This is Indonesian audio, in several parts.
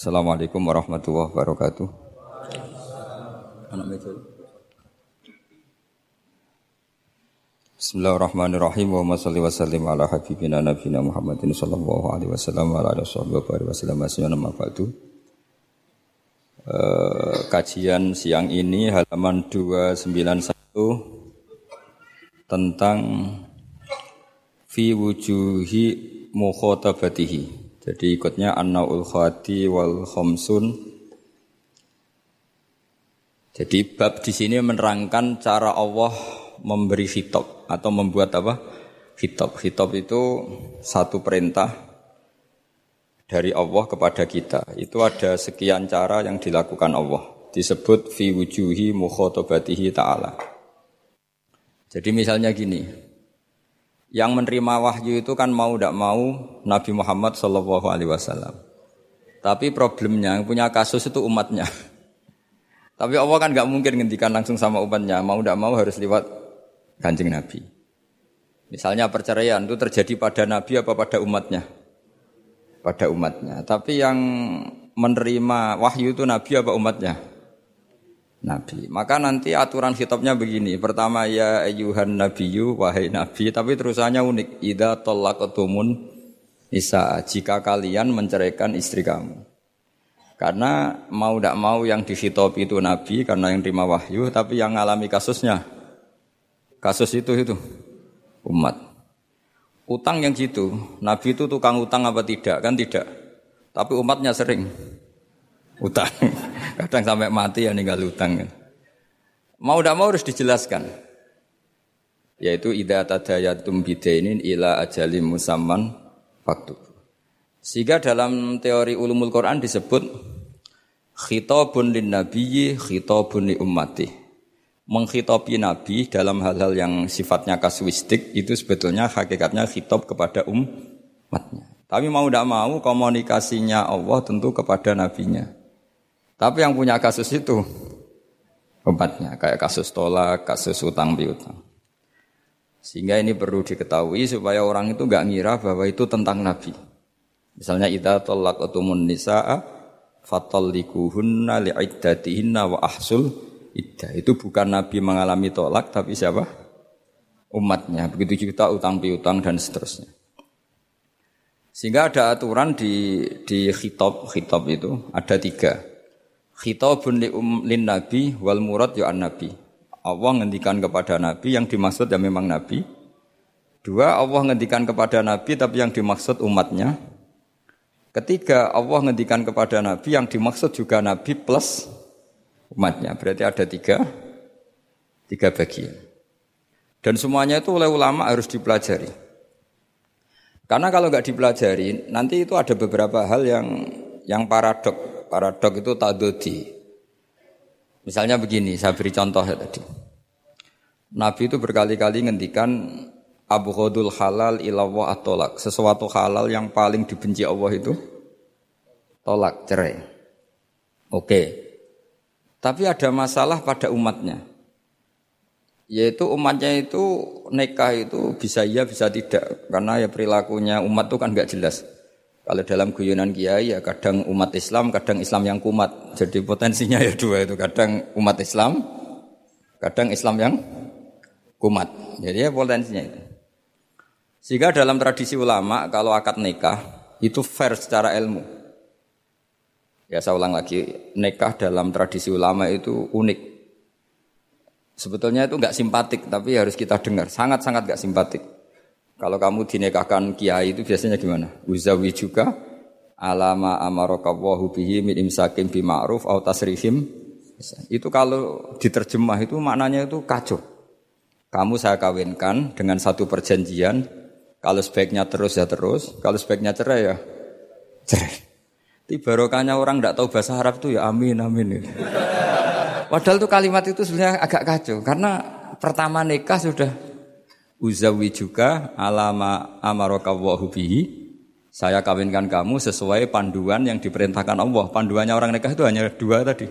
Assalamualaikum warahmatullahi wabarakatuh. Anak. Bismillahirrahmanirrahim. Wa salli wa sallim ala habibina nabiyina Muhammadin sallallahu alaihi wasallam wa ala alihi wa ba'du. Uh, kajian siang ini halaman 291 tentang fi wujuhi mukhatabatihi jadi ikutnya an-naul khati wal khomsun. Jadi bab di sini menerangkan cara Allah memberi hitop atau membuat apa? Hitop. Hitop itu satu perintah dari Allah kepada kita. Itu ada sekian cara yang dilakukan Allah. Disebut fi wujuhi mukhotobatihi ta'ala. Jadi misalnya gini, yang menerima wahyu itu kan mau tidak mau Nabi Muhammad Shallallahu Alaihi Wasallam. Tapi problemnya yang punya kasus itu umatnya. Tapi Allah kan nggak mungkin ngendikan langsung sama umatnya. Mau tidak mau harus lewat kanjeng Nabi. Misalnya perceraian itu terjadi pada Nabi apa pada umatnya? Pada umatnya. Tapi yang menerima wahyu itu Nabi apa umatnya? Nabi. Maka nanti aturan kitabnya begini. Pertama ya ayuhan nabiyyu wahai nabi, tapi terusannya unik. Ida talaqtumun nisa jika kalian menceraikan istri kamu. Karena mau tidak mau yang dihitop itu nabi karena yang terima wahyu, tapi yang mengalami kasusnya kasus itu itu umat. Utang yang gitu, nabi itu tukang utang apa tidak? Kan tidak. Tapi umatnya sering utang. Kadang sampai mati ya ninggal utang. Mau tidak mau harus dijelaskan. Yaitu ida tadayatum bidainin ila ajalim musamman waktu. Sehingga dalam teori ulumul Quran disebut khitabun lin nabiyyi khitabun li ummati. Menghitopi nabi dalam hal-hal yang sifatnya kasuistik itu sebetulnya hakikatnya khitab kepada umatnya. Tapi mau tidak mau komunikasinya Allah tentu kepada nabinya. Tapi yang punya kasus itu obatnya kayak kasus tolak, kasus utang piutang. Sehingga ini perlu diketahui supaya orang itu nggak ngira bahwa itu tentang Nabi. Misalnya idza talaqtumun nisaa fatallikuhunna li'iddatihinna wa ahsul iddah. Itu bukan Nabi mengalami tolak tapi siapa? Umatnya. Begitu juga utang piutang dan seterusnya. Sehingga ada aturan di di khitab khitab itu ada tiga. Khitabun li um, lin nabi wal murad ya an nabi. Allah ngendikan kepada nabi yang dimaksud ya memang nabi. Dua, Allah ngendikan kepada nabi tapi yang dimaksud umatnya. Ketiga, Allah ngendikan kepada nabi yang dimaksud juga nabi plus umatnya. Berarti ada tiga tiga bagian. Dan semuanya itu oleh ulama harus dipelajari. Karena kalau nggak dipelajari, nanti itu ada beberapa hal yang yang paradok paradok itu tadodi. Misalnya begini, saya beri contoh ya tadi. Nabi itu berkali-kali ngendikan Abu Khodul halal ilawah atolak. Sesuatu halal yang paling dibenci Allah itu tolak, cerai. Oke. Tapi ada masalah pada umatnya. Yaitu umatnya itu nikah itu bisa iya bisa tidak. Karena ya perilakunya umat itu kan nggak jelas. Kalau dalam guyonan kiai ya kadang umat Islam, kadang Islam yang kumat. Jadi potensinya ya dua itu, kadang umat Islam, kadang Islam yang kumat. Jadi ya potensinya itu. Sehingga dalam tradisi ulama kalau akad nikah itu fair secara ilmu. Ya saya ulang lagi, nikah dalam tradisi ulama itu unik. Sebetulnya itu nggak simpatik, tapi harus kita dengar. Sangat-sangat nggak simpatik. Kalau kamu dinikahkan kiai itu biasanya gimana? Uzawi juga alama amarokawahu bihi min imsakim bima'ruf au tasrihim. Itu kalau diterjemah itu maknanya itu kacau. Kamu saya kawinkan dengan satu perjanjian. Kalau sebaiknya terus ya terus, kalau sebaiknya cerai ya cerai. Itu barokahnya orang tidak tahu bahasa Arab itu ya amin amin. Padahal itu kalimat itu sebenarnya agak kacau karena pertama nikah sudah uzawi juga alama amaraka wa bihi saya kawinkan kamu sesuai panduan yang diperintahkan Allah. Panduannya orang nikah itu hanya dua tadi.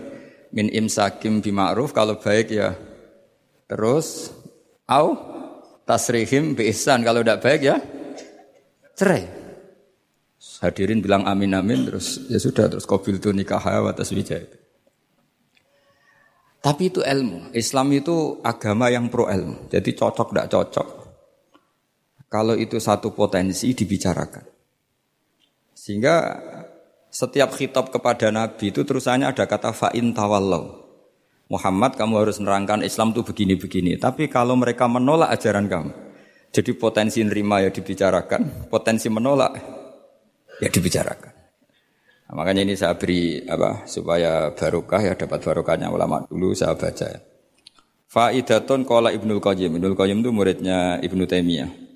Min imsakim bima'ruf kalau baik ya terus au tasrihim bi ihsan kalau tidak baik ya cerai. hadirin bilang amin amin terus ya sudah terus kobil tu nikah atas wijaya itu. Tapi itu ilmu. Islam itu agama yang pro ilmu. Jadi cocok tidak cocok. Kalau itu satu potensi dibicarakan. Sehingga setiap khitab kepada Nabi itu terusannya ada kata fa'in tawallau. Muhammad kamu harus menerangkan Islam itu begini-begini. Tapi kalau mereka menolak ajaran kamu. Jadi potensi nerima ya dibicarakan. Potensi menolak ya dibicarakan. Nah, makanya ini saya beri apa supaya barokah ya dapat barokahnya ulama dulu saya baca. Ya. Faidatun qala Ibnu Qayyim. Ibnu Qayyim itu muridnya Ibnu Taimiyah.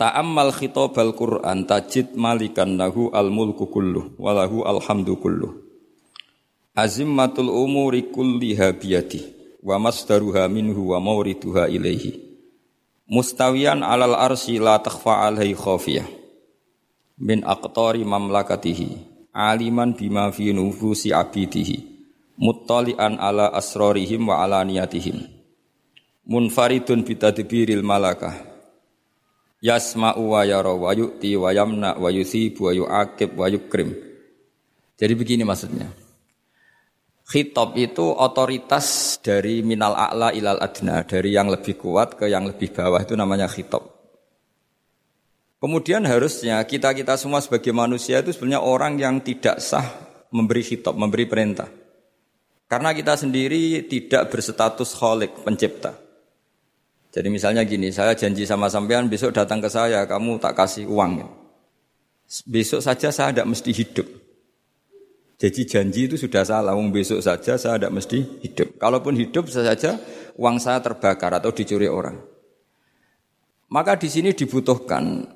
Ta'ammal khitabal Qur'an tajid malikan lahu al-mulku kulluh walahu alhamdu kulluh. Azimmatul umuri kulliha biyadi wa masdaruha minhu wa mawriduha ilaihi. Mustawiyan alal arsi la takhfa alaihi khafiyah. Min aqtari mamlakatihi. Aliman bima fi nufusi abidihi. Muttali'an ala asrarihim wa ala niyatihim. Munfaridun bitadbiril malakah yasma'u wa yara wa yu'ti wa yamna wa yusibu wa yu'aqib wa yukrim. Jadi begini maksudnya. Khitab itu otoritas dari minal a'la ilal adna, dari yang lebih kuat ke yang lebih bawah itu namanya khitab. Kemudian harusnya kita-kita semua sebagai manusia itu sebenarnya orang yang tidak sah memberi khitab, memberi perintah. Karena kita sendiri tidak berstatus kholik, pencipta. Jadi misalnya gini, saya janji sama sampean besok datang ke saya, kamu tak kasih uang. Besok saja saya tidak mesti hidup. Jadi janji itu sudah salah, uang besok saja saya tidak mesti hidup. Kalaupun hidup saja uang saya terbakar atau dicuri orang. Maka di sini dibutuhkan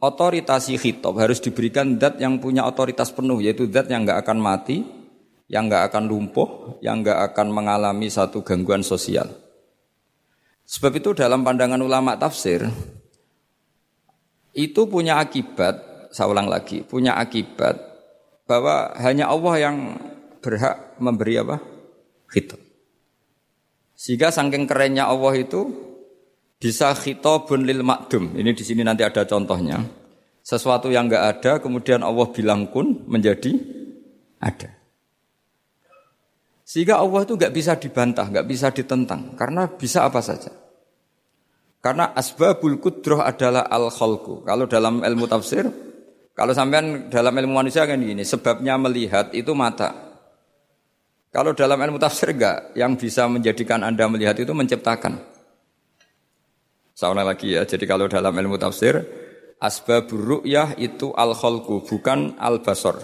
otoritasi khitab harus diberikan dat yang punya otoritas penuh, yaitu dat yang nggak akan mati, yang nggak akan lumpuh, yang nggak akan mengalami satu gangguan sosial. Sebab itu dalam pandangan ulama tafsir itu punya akibat, saya ulang lagi, punya akibat bahwa hanya Allah yang berhak memberi apa? Khitab. Sehingga saking kerennya Allah itu bisa khitabun lil makdum. Ini di sini nanti ada contohnya. Sesuatu yang enggak ada kemudian Allah bilang kun menjadi ada. Sehingga Allah itu nggak bisa dibantah, nggak bisa ditentang, karena bisa apa saja. Karena asbabul kudroh adalah al khalqu. Kalau dalam ilmu tafsir, kalau sampean dalam ilmu manusia kan gini, sebabnya melihat itu mata. Kalau dalam ilmu tafsir enggak, yang bisa menjadikan Anda melihat itu menciptakan. Saya lagi ya, jadi kalau dalam ilmu tafsir, asbabur ru'yah itu al khalqu, bukan al basor.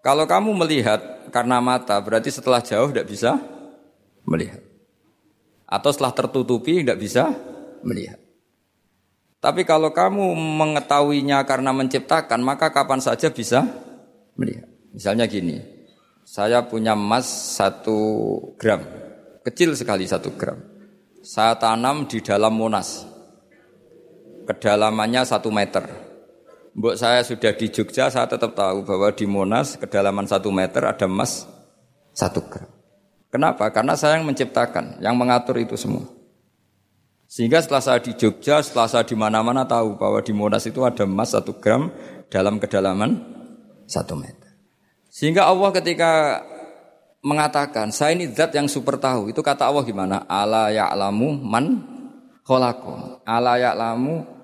Kalau kamu melihat karena mata, berarti setelah jauh tidak bisa melihat. Atau setelah tertutupi tidak bisa melihat. Tapi kalau kamu mengetahuinya karena menciptakan, maka kapan saja bisa melihat. Misalnya gini, saya punya emas satu gram, kecil sekali satu gram. Saya tanam di dalam monas, kedalamannya satu meter. Mbok saya sudah di Jogja, saya tetap tahu bahwa di Monas kedalaman satu meter ada emas satu gram. Kenapa? Karena saya yang menciptakan, yang mengatur itu semua. Sehingga setelah saya di Jogja, setelah saya di mana-mana tahu bahwa di Monas itu ada emas satu gram dalam kedalaman satu meter. Sehingga Allah ketika mengatakan, saya ini zat yang super tahu. Itu kata Allah gimana? Ala ya'lamu man kholako. Ala ya'lamu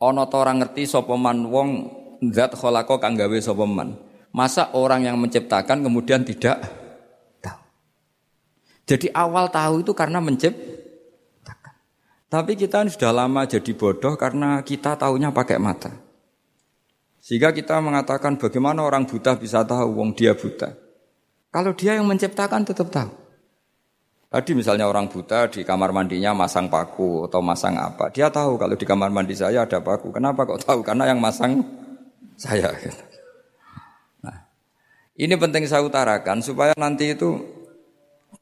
Ono to orang ngerti sapa man wong zat khalaqa kang gawe sapa man. Masa orang yang menciptakan kemudian tidak tahu. Jadi awal tahu itu karena menciptakan. Tapi kita sudah lama jadi bodoh karena kita tahunya pakai mata. Sehingga kita mengatakan bagaimana orang buta bisa tahu wong dia buta. Kalau dia yang menciptakan tetap tahu. Tadi misalnya orang buta di kamar mandinya masang paku atau masang apa. Dia tahu kalau di kamar mandi saya ada paku. Kenapa kok tahu? Karena yang masang saya. Nah, ini penting saya utarakan supaya nanti itu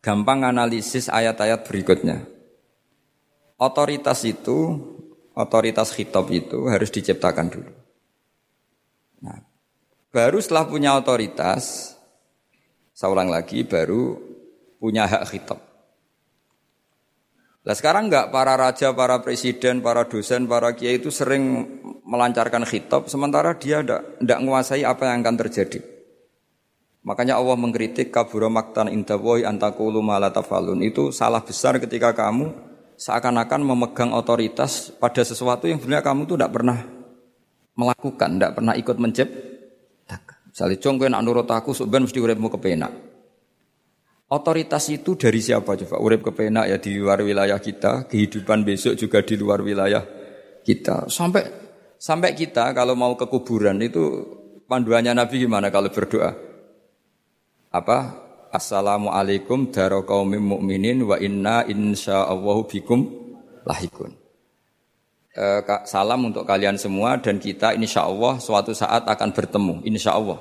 gampang analisis ayat-ayat berikutnya. Otoritas itu, otoritas khitab itu harus diciptakan dulu. Nah, baru setelah punya otoritas, saya ulang lagi, baru punya hak khitab. Nah sekarang enggak para raja, para presiden, para dosen, para kiai itu sering melancarkan khitab sementara dia tidak menguasai apa yang akan terjadi. Makanya Allah mengkritik kabura maktan indawoi antakulu malatafalun. Itu salah besar ketika kamu seakan-akan memegang otoritas pada sesuatu yang sebenarnya kamu tuh tidak pernah melakukan, tidak pernah ikut menciptakan. Misalnya, cong nak nurut aku, sebenarnya mesti uripmu kepenak. Otoritas itu dari siapa coba? Urip kepenak ya di luar wilayah kita, kehidupan besok juga di luar wilayah kita. Sampai sampai kita kalau mau ke kuburan itu panduannya Nabi gimana kalau berdoa? Apa? Assalamualaikum daro kaumim mukminin wa inna insyaallahu bikum lahikun. E, salam untuk kalian semua dan kita insya Allah suatu saat akan bertemu insya Allah.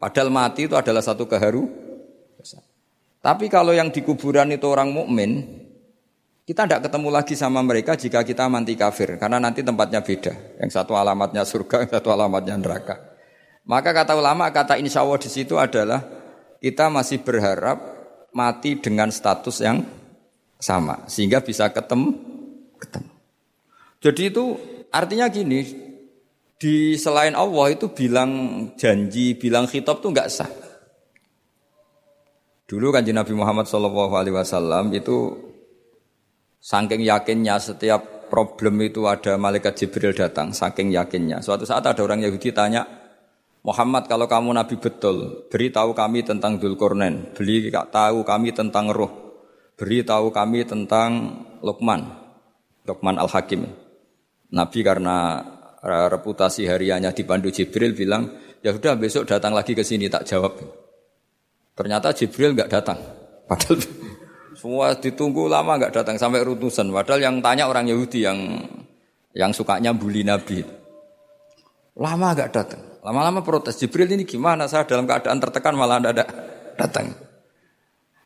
Padahal mati itu adalah satu keharu tapi kalau yang di kuburan itu orang mukmin, kita tidak ketemu lagi sama mereka jika kita mati kafir, karena nanti tempatnya beda. Yang satu alamatnya surga, yang satu alamatnya neraka. Maka kata ulama, kata insya Allah di situ adalah kita masih berharap mati dengan status yang sama, sehingga bisa ketemu, ketemu. Jadi itu artinya gini, di selain Allah itu bilang janji, bilang khitab itu nggak sah. Dulu kan Nabi Muhammad Shallallahu Alaihi Wasallam itu saking yakinnya setiap problem itu ada malaikat Jibril datang, saking yakinnya. Suatu saat ada orang Yahudi tanya, Muhammad kalau kamu Nabi betul, beritahu kami tentang Dulkornen, beri tahu kami tentang Roh, beritahu kami tentang Luqman, Luqman Al Hakim. Nabi karena reputasi hariannya dipandu Jibril bilang, ya sudah besok datang lagi ke sini tak jawab. Ternyata Jibril nggak datang. Padahal semua ditunggu lama nggak datang sampai rutusan. Padahal yang tanya orang Yahudi yang yang sukanya bully Nabi. Lama nggak datang. Lama-lama protes. Jibril ini gimana? Saya dalam keadaan tertekan malah ada datang.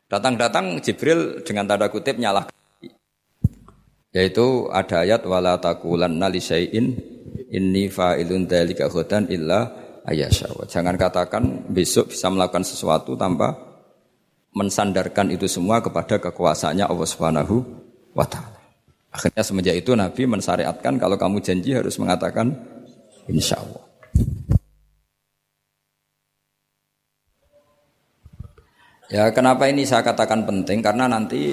Datang-datang Jibril dengan tanda kutip nyalah. Yaitu ada ayat wala taqulanna li syai'in inni fa'ilun dzalika ghadan illa ayasyawa. Jangan katakan besok bisa melakukan sesuatu tanpa mensandarkan itu semua kepada kekuasaannya Allah Subhanahu wa taala. Akhirnya semenjak itu Nabi mensyariatkan kalau kamu janji harus mengatakan insya Allah. Ya kenapa ini saya katakan penting karena nanti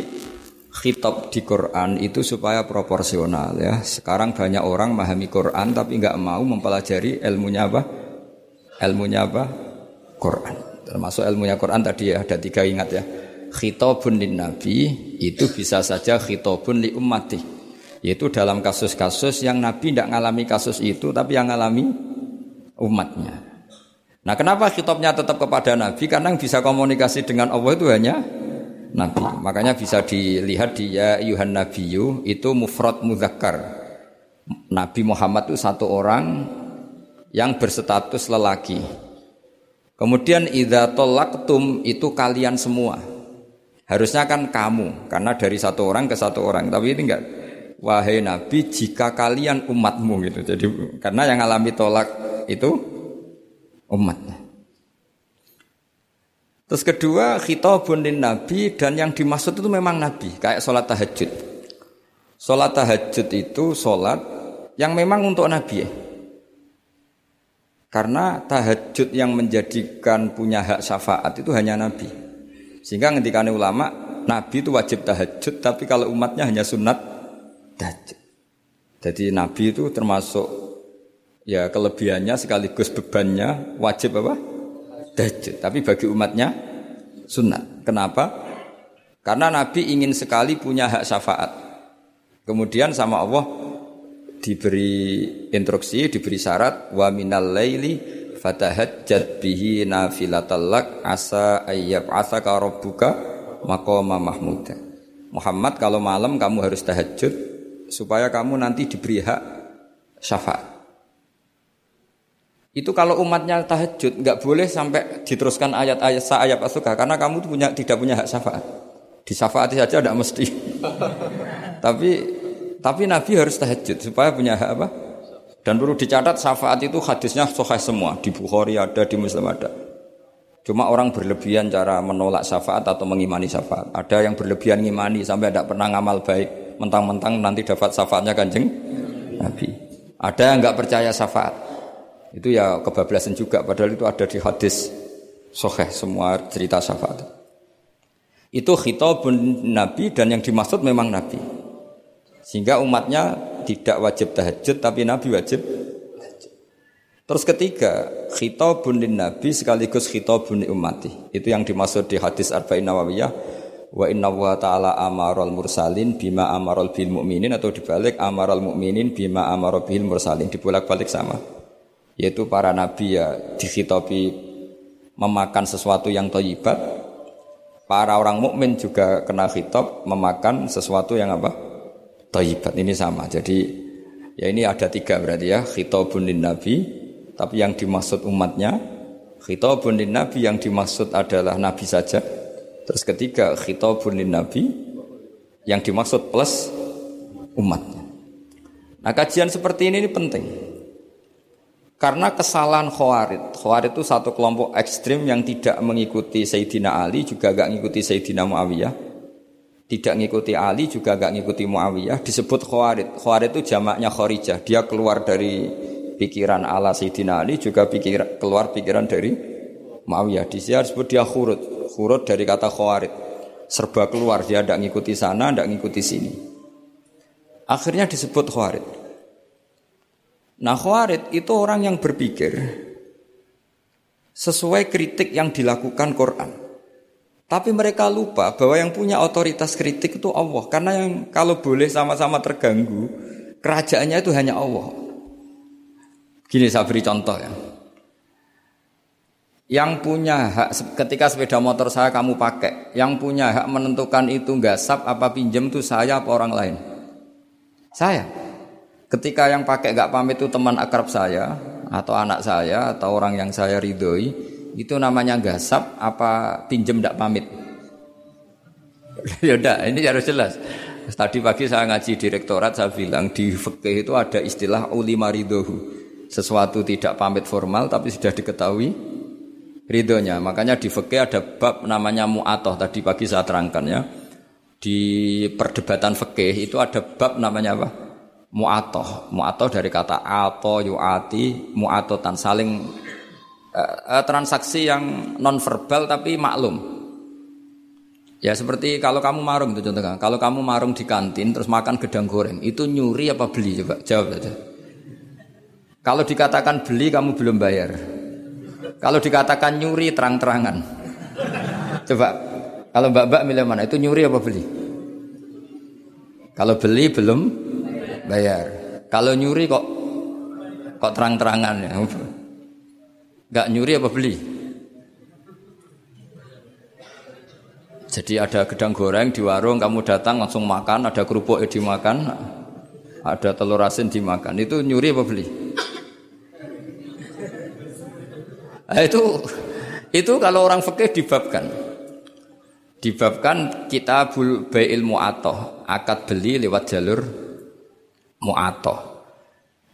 khitab di Quran itu supaya proporsional ya. Sekarang banyak orang memahami Quran tapi nggak mau mempelajari ilmunya apa? Ilmunya apa? Quran. Termasuk ilmunya Quran tadi ya ada tiga ingat ya. Khitabun lin nabi itu bisa saja khitabun li ummati. Yaitu dalam kasus-kasus yang Nabi tidak mengalami kasus itu tapi yang mengalami umatnya. Nah kenapa khitabnya tetap kepada Nabi? Karena yang bisa komunikasi dengan Allah itu hanya Nabi. Makanya bisa dilihat di ya Yuhan Nabiyu itu mufrad muzakkar. Nabi Muhammad itu satu orang yang berstatus lelaki. Kemudian idza tolaktum itu kalian semua. Harusnya kan kamu karena dari satu orang ke satu orang. Tapi ini enggak wahai nabi jika kalian umatmu gitu. Jadi karena yang alami tolak itu umatnya. Terus kedua khitabun lin nabi dan yang dimaksud itu memang nabi kayak sholat tahajud. Sholat tahajud itu sholat yang memang untuk nabi ya. Karena tahajud yang menjadikan punya hak syafaat itu hanya Nabi. Sehingga ketika ulama, Nabi itu wajib tahajud, tapi kalau umatnya hanya sunat tahajud. Jadi Nabi itu termasuk ya kelebihannya sekaligus bebannya wajib apa? Tahajud. Tapi bagi umatnya sunat. Kenapa? Karena Nabi ingin sekali punya hak syafaat. Kemudian sama Allah diberi instruksi, diberi syarat wa minal laili fatahajjat bihi nafilatallak asa ayyab asaka rabbuka maqama mahmuda. Muhammad kalau malam kamu harus tahajud supaya kamu nanti diberi hak syafaat. Itu kalau umatnya tahajud nggak boleh sampai diteruskan ayat-ayat ayat asuka karena kamu punya tidak punya hak syafaat. Di syafaat saja tidak mesti. Tapi tapi Nabi harus tahajud supaya punya hak apa? Dan perlu dicatat syafaat itu hadisnya sahih semua. Di Bukhari ada, di Muslim ada. Cuma orang berlebihan cara menolak syafaat atau mengimani syafaat. Ada yang berlebihan ngimani sampai tidak pernah ngamal baik. Mentang-mentang nanti dapat syafaatnya kanjeng Nabi. Ada yang nggak percaya syafaat. Itu ya kebablasan juga padahal itu ada di hadis sahih semua cerita syafaat. Itu khitabun nabi dan yang dimaksud memang nabi. Sehingga umatnya tidak wajib tahajud tapi nabi wajib Terus ketiga, khitabun lin nabi sekaligus khitabun ummati. Itu yang dimaksud di hadis Arba'in Nawawiyah wa inna wa ta'ala amaral mursalin bima amaral bil mu'minin atau dibalik amaral mu'minin bima amaral bil mursalin dibolak-balik sama. Yaitu para nabi ya dikhitabi memakan sesuatu yang thayyibat. Para orang mukmin juga kena khitab memakan sesuatu yang apa? Thayyibat. Ini sama. Jadi ya ini ada tiga berarti ya khitabun lin nabi tapi yang dimaksud umatnya khitabun lin nabi yang dimaksud adalah nabi saja. Terus ketiga khitabun lin nabi yang dimaksud plus umatnya. Nah kajian seperti ini, ini penting. Karena kesalahan Khawarid. Khawarid itu satu kelompok ekstrim yang tidak mengikuti Sayyidina Ali, juga gak mengikuti Sayyidina Muawiyah. Tidak mengikuti Ali, juga gak mengikuti Muawiyah. Disebut Khawarid. Khawarid itu jamaknya Kharijah. Dia keluar dari pikiran ala Sayyidina Ali juga pikir, keluar pikiran dari Muawiyah. Di sini disebut dia khurut. Khurut dari kata khawarid. Serba keluar, dia tidak ngikuti sana, tidak ngikuti sini. Akhirnya disebut khawarid. Nah khawarid itu orang yang berpikir sesuai kritik yang dilakukan Quran. Tapi mereka lupa bahwa yang punya otoritas kritik itu Allah. Karena yang kalau boleh sama-sama terganggu, kerajaannya itu hanya Allah. Gini saya beri contoh ya. Yang punya hak ketika sepeda motor saya kamu pakai, yang punya hak menentukan itu sap apa pinjam itu saya apa orang lain? Saya. Ketika yang pakai gak pamit itu teman akrab saya atau anak saya atau orang yang saya ridhoi, itu namanya gasap apa pinjam gak pamit? ya udah, ini harus jelas. Tadi pagi saya ngaji direktorat saya bilang di fikih itu ada istilah ulima ridhohu sesuatu tidak pamit formal tapi sudah diketahui ridhonya. Makanya di fikih ada bab namanya mu'atoh tadi pagi saya terangkan ya. Di perdebatan fikih itu ada bab namanya apa? Mu'atoh. Mu'atoh dari kata ato yu'ati mu'atotan saling uh, transaksi yang non verbal tapi maklum. Ya seperti kalau kamu marung itu contohnya. Kalau kamu marung di kantin terus makan gedang goreng, itu nyuri apa beli coba? Jawab saja. Kalau dikatakan beli kamu belum bayar. Kalau dikatakan nyuri terang-terangan. Coba kalau mbak-mbak milih mana? Itu nyuri apa beli? Kalau beli belum bayar. Kalau nyuri kok kok terang-terangan ya. Gak nyuri apa beli? Jadi ada gedang goreng di warung, kamu datang langsung makan, ada kerupuk dimakan, ada telur asin dimakan. Itu nyuri apa beli? Nah, itu itu kalau orang fikih dibabkan. Dibabkan kita bai'il mu'atoh, akad beli lewat jalur mu'atoh.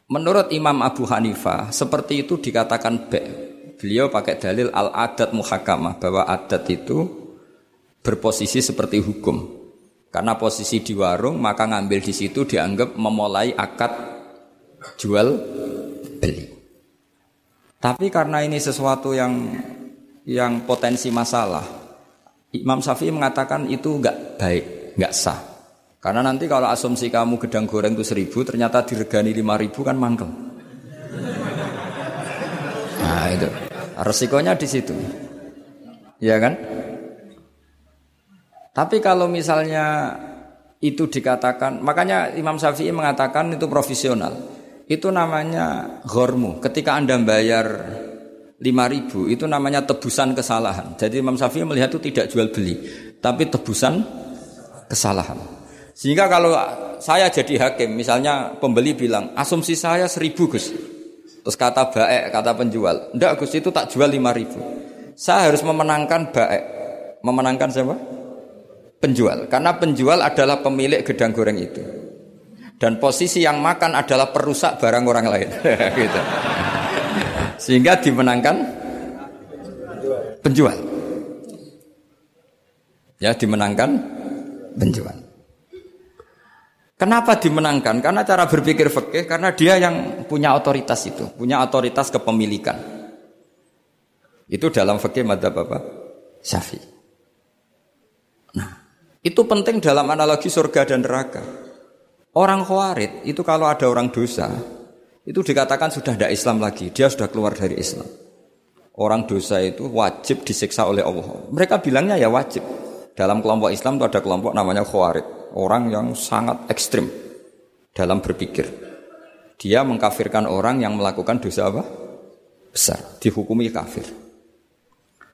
Menurut Imam Abu Hanifah, seperti itu dikatakan be. Beliau pakai dalil al-adat muhakamah bahwa adat itu berposisi seperti hukum. Karena posisi di warung, maka ngambil di situ dianggap memulai akad jual beli. Tapi karena ini sesuatu yang yang potensi masalah, Imam Syafi'i mengatakan itu enggak baik, enggak sah. Karena nanti kalau asumsi kamu gedang goreng itu seribu, ternyata diregani lima ribu kan mangkel. Nah itu resikonya di situ, ya kan? Tapi kalau misalnya itu dikatakan, makanya Imam Syafi'i mengatakan itu profesional. Itu namanya ghormu. Ketika Anda bayar 5000 itu namanya tebusan kesalahan. Jadi Imam Syafi'i melihat itu tidak jual beli, tapi tebusan kesalahan. Sehingga kalau saya jadi hakim, misalnya pembeli bilang, asumsi saya seribu Gus. Terus kata baik, kata penjual, enggak Gus itu tak jual lima ribu. Saya harus memenangkan baik. Memenangkan siapa? Penjual. Karena penjual adalah pemilik gedang goreng itu dan posisi yang makan adalah perusak barang orang lain gitu. sehingga dimenangkan penjual ya dimenangkan penjual Kenapa dimenangkan? Karena cara berpikir fikih karena dia yang punya otoritas itu, punya otoritas kepemilikan. Itu dalam fikih madzhab apa? Syafi'i. Nah, itu penting dalam analogi surga dan neraka. Orang khawarid itu kalau ada orang dosa, itu dikatakan sudah tidak Islam lagi, dia sudah keluar dari Islam. Orang dosa itu wajib disiksa oleh Allah. Mereka bilangnya ya wajib. Dalam kelompok Islam itu ada kelompok namanya khawarid orang yang sangat ekstrim dalam berpikir. Dia mengkafirkan orang yang melakukan dosa apa? Besar, dihukumi kafir.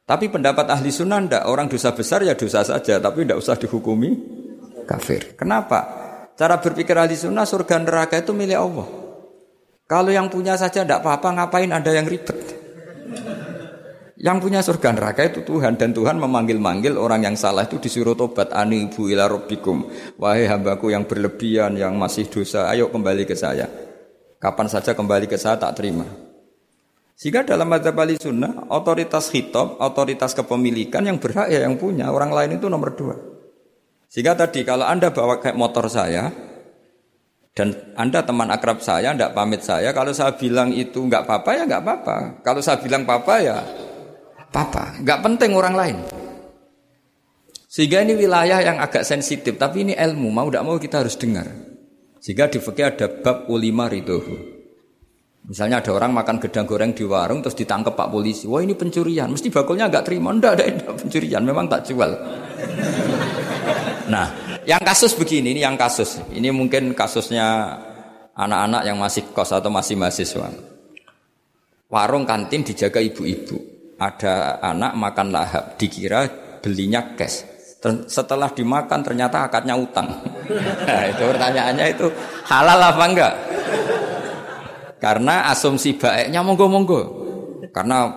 Tapi pendapat ahli sunnah ndak orang dosa besar ya dosa saja, tapi tidak usah dihukumi kafir. Kenapa? Cara berpikir ahli sunnah surga neraka itu milik Allah. Kalau yang punya saja tidak apa-apa, ngapain ada yang ribet? Yang punya surga neraka itu Tuhan dan Tuhan memanggil-manggil orang yang salah itu disuruh tobat ibu ila rabbikum. Wahai hambaku yang berlebihan yang masih dosa, ayo kembali ke saya. Kapan saja kembali ke saya tak terima. Sehingga dalam madzhab ahli sunnah, otoritas hitam, otoritas kepemilikan yang berhak ya yang punya, orang lain itu nomor dua. Sehingga tadi kalau Anda bawa kayak motor saya, dan Anda teman akrab saya, tidak pamit saya, kalau saya bilang itu nggak apa-apa ya nggak apa-apa. Kalau saya bilang apa-apa ya Papa, nggak penting orang lain. Sehingga ini wilayah yang agak sensitif, tapi ini ilmu, mau tidak mau kita harus dengar. Sehingga di fikih ada bab ulima itu. Misalnya ada orang makan gedang goreng di warung terus ditangkap Pak polisi. Wah ini pencurian, mesti bakulnya nggak terima. Enggak ada, ada pencurian, memang tak jual. Nah, yang kasus begini, ini yang kasus. Ini mungkin kasusnya anak-anak yang masih kos atau masih mahasiswa. Warung kantin dijaga ibu-ibu ada anak makan lahap, dikira belinya cash. Setelah dimakan ternyata akadnya utang. Nah, itu pertanyaannya itu halal apa enggak? Karena asumsi baiknya monggo-monggo. Karena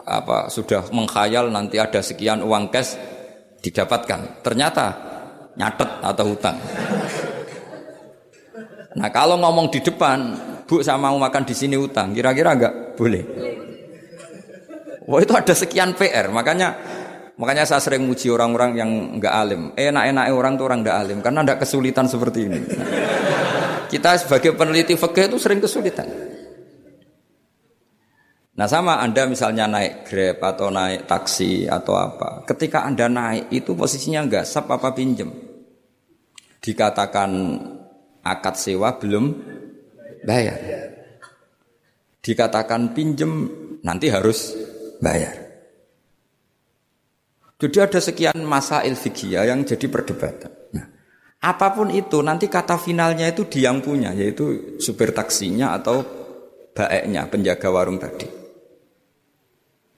apa sudah mengkhayal nanti ada sekian uang cash didapatkan. Ternyata nyatet atau utang. Nah kalau ngomong di depan, bu saya mau makan di sini utang, kira-kira enggak boleh. Wah itu ada sekian PR, makanya makanya saya sering muji orang-orang yang nggak alim. Enak-enak orang tuh orang nggak alim karena ada kesulitan seperti ini. Kita sebagai peneliti fikih itu sering kesulitan. Nah sama Anda misalnya naik Grab atau naik taksi atau apa. Ketika Anda naik itu posisinya enggak sap apa pinjem. Dikatakan akad sewa belum bayar. Dikatakan pinjem nanti harus bayar. Jadi ada sekian masa fikih yang jadi perdebatan. Nah, apa pun itu nanti kata finalnya itu dia yang punya, yaitu supir taksinya atau baeknya, penjaga warung tadi.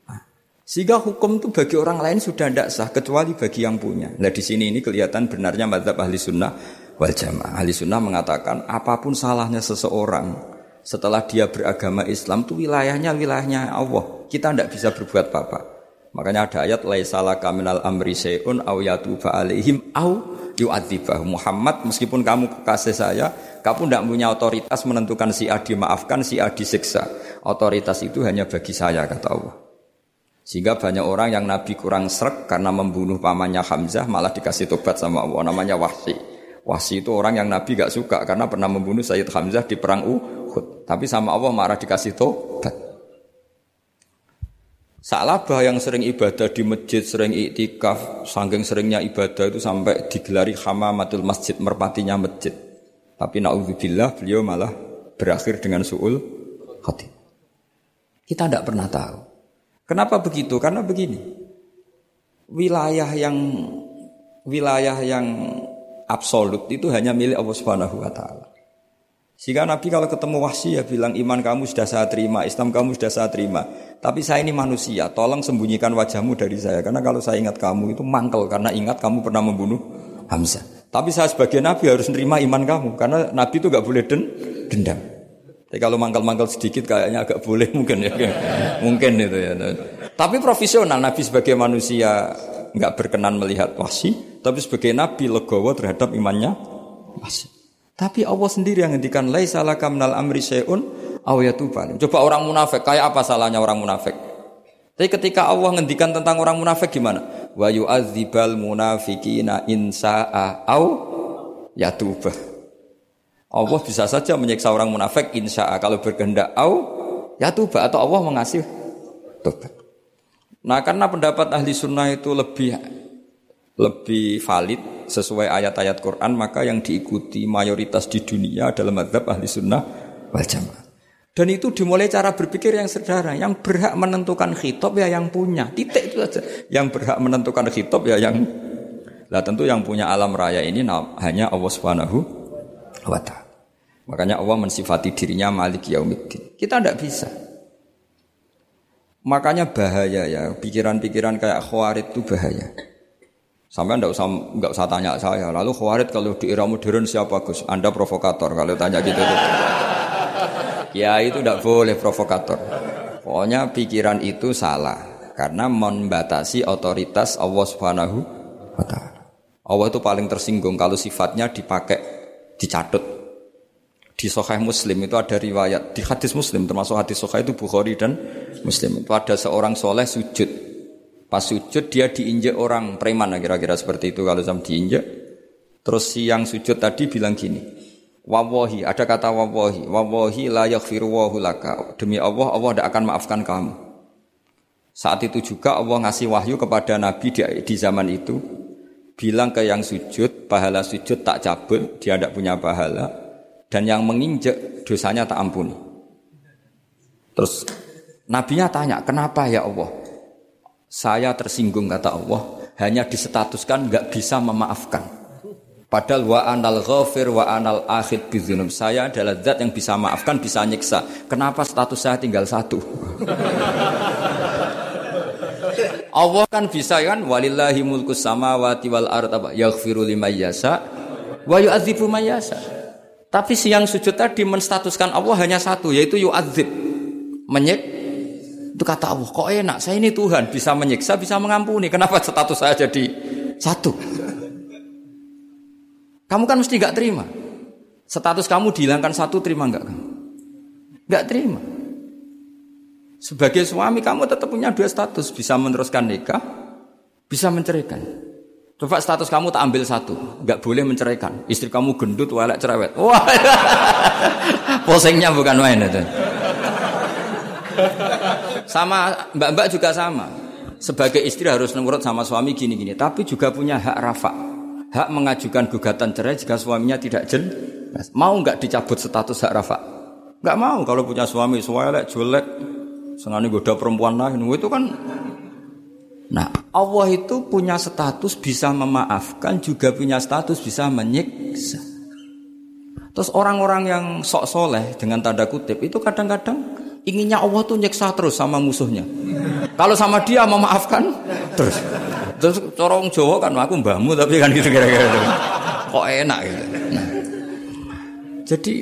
Nah, sehingga hukum itu bagi orang lain sudah tidak sah kecuali bagi yang punya. Nah di sini ini kelihatan benarnya madzhab ahli sunnah wal jamaah. Ahli sunnah mengatakan apa pun salahnya seseorang setelah dia beragama Islam itu wilayahnya wilayahnya Allah. Kita tidak bisa berbuat apa-apa. Makanya ada ayat laisala kaminal amri seun au yatuba alaihim au yu'adzibah. Muhammad meskipun kamu kekasih saya, kamu tidak punya otoritas menentukan si A dimaafkan, si A disiksa. Otoritas itu hanya bagi saya kata Allah. Sehingga banyak orang yang Nabi kurang serak karena membunuh pamannya Hamzah malah dikasih tobat sama Allah namanya Wahsi. Wahsi itu orang yang Nabi gak suka karena pernah membunuh Sayyid Hamzah di perang Uhud. Tapi sama Allah marah dikasih tobat. Salabah yang sering ibadah di masjid, sering iktikaf, sangking seringnya ibadah itu sampai digelari hamamatul masjid, merpatinya masjid. Tapi naudzubillah beliau malah berakhir dengan su'ul hati. Kita tidak pernah tahu. Kenapa begitu? Karena begini. Wilayah yang wilayah yang absolut itu hanya milik Allah Subhanahu wa taala. Sehingga Nabi kalau ketemu wahsi ya bilang iman kamu sudah saya terima, Islam kamu sudah saya terima. Tapi saya ini manusia, tolong sembunyikan wajahmu dari saya. Karena kalau saya ingat kamu itu mangkel karena ingat kamu pernah membunuh Hamzah. Tapi saya sebagai Nabi harus nerima iman kamu karena Nabi itu gak boleh den dendam. Tapi kalau mangkal-mangkal sedikit kayaknya agak boleh mungkin ya, mungkin itu ya. Tapi profesional Nabi sebagai manusia nggak berkenan melihat wahsi, tapi sebagai Nabi legowo terhadap imannya wahsi. Tapi Allah sendiri yang ngendikan laisa laka minal amri syai'un aw yatuban. Coba orang munafik, kayak apa salahnya orang munafik? Tapi ketika Allah ngendikan tentang orang munafik gimana? Wa yu'adzibal munafiqina in sa'a aw yatubah. Allah bisa saja menyiksa orang munafik insya Allah kalau berkehendak au ya tuba atau Allah mengasih tobat. Nah karena pendapat ahli sunnah itu lebih lebih valid sesuai ayat-ayat Quran maka yang diikuti mayoritas di dunia adalah madhab ahli sunnah wal jamaah. Dan itu dimulai cara berpikir yang sederhana. Yang berhak menentukan khitab ya yang punya. Titik itu saja. Yang berhak menentukan khitab ya yang lah tentu yang punya alam raya ini hanya Allah Subhanahu wa taala. Makanya Allah mensifati dirinya Malik Yaumiddin. Kita tidak bisa. Makanya bahaya ya, pikiran-pikiran kayak khawarid itu bahaya. Sampai enggak usah enggak usah tanya saya. Lalu khawarid kalau di era modern siapa Gus? Anda provokator kalau tanya gitu. Ya itu tidak boleh provokator. Pokoknya pikiran itu salah karena membatasi otoritas Allah Subhanahu wa taala. Allah itu paling tersinggung kalau sifatnya dipakai dicatut. Di Sahih Muslim itu ada riwayat di hadis Muslim termasuk hadis Sahih itu Bukhari dan Muslim itu ada seorang soleh sujud. Pas sujud dia diinjek orang preman kira-kira seperti itu kalau sama diinjek. Terus si yang sujud tadi bilang gini, Wawahi, ada kata wawahi. Wawahi la yaghfiru laka. Demi Allah, Allah tidak akan maafkan kamu. Saat itu juga Allah ngasih wahyu kepada Nabi di, di zaman itu. Bilang ke yang sujud, pahala sujud tak cabut, dia tidak punya pahala. Dan yang menginjek, dosanya tak ampuni. Terus Nabinya tanya, kenapa ya Allah? Saya tersinggung kata Allah, hanya disetatuskan nggak bisa memaafkan. Padahal wa anal ghafir wa anal akhid bizunub. Saya adalah zat yang bisa maafkan, bisa nyiksa. Kenapa status saya tinggal satu? Allah kan bisa kan walillahi mulku samawati wal ard apa yaghfiru liman yasha wa yu'adzibu man yasha. Tapi si yang sujud tadi menstatuskan Allah hanya satu yaitu yu'adzib. Menyik itu kata Allah, kok enak saya ini Tuhan bisa menyiksa, bisa mengampuni. Kenapa status saya jadi satu? Kamu kan mesti gak terima. Status kamu dihilangkan satu, terima gak kamu? Gak terima. Sebagai suami kamu tetap punya dua status, bisa meneruskan nikah, bisa menceraikan. Coba status kamu tak ambil satu, nggak boleh menceraikan. Istri kamu gendut, walek cerewet. Wah, posengnya bukan main itu. Sama mbak-mbak juga sama. Sebagai istri harus nurut sama suami gini-gini, tapi juga punya hak rafa hak mengajukan gugatan cerai jika suaminya tidak jelas. Mau nggak dicabut status hak rafa? Nggak mau kalau punya suami suwelek, jelek, senani goda perempuan lain. Itu kan Nah, Allah itu punya status bisa memaafkan, juga punya status bisa menyiksa. Terus orang-orang yang sok soleh dengan tanda kutip itu kadang-kadang inginnya Allah tuh nyiksa terus sama musuhnya. Kalau sama dia memaafkan terus. Terus corong Jawa kan aku mbahmu tapi kan gitu kira-kira. Kok enak gitu. Nah. Jadi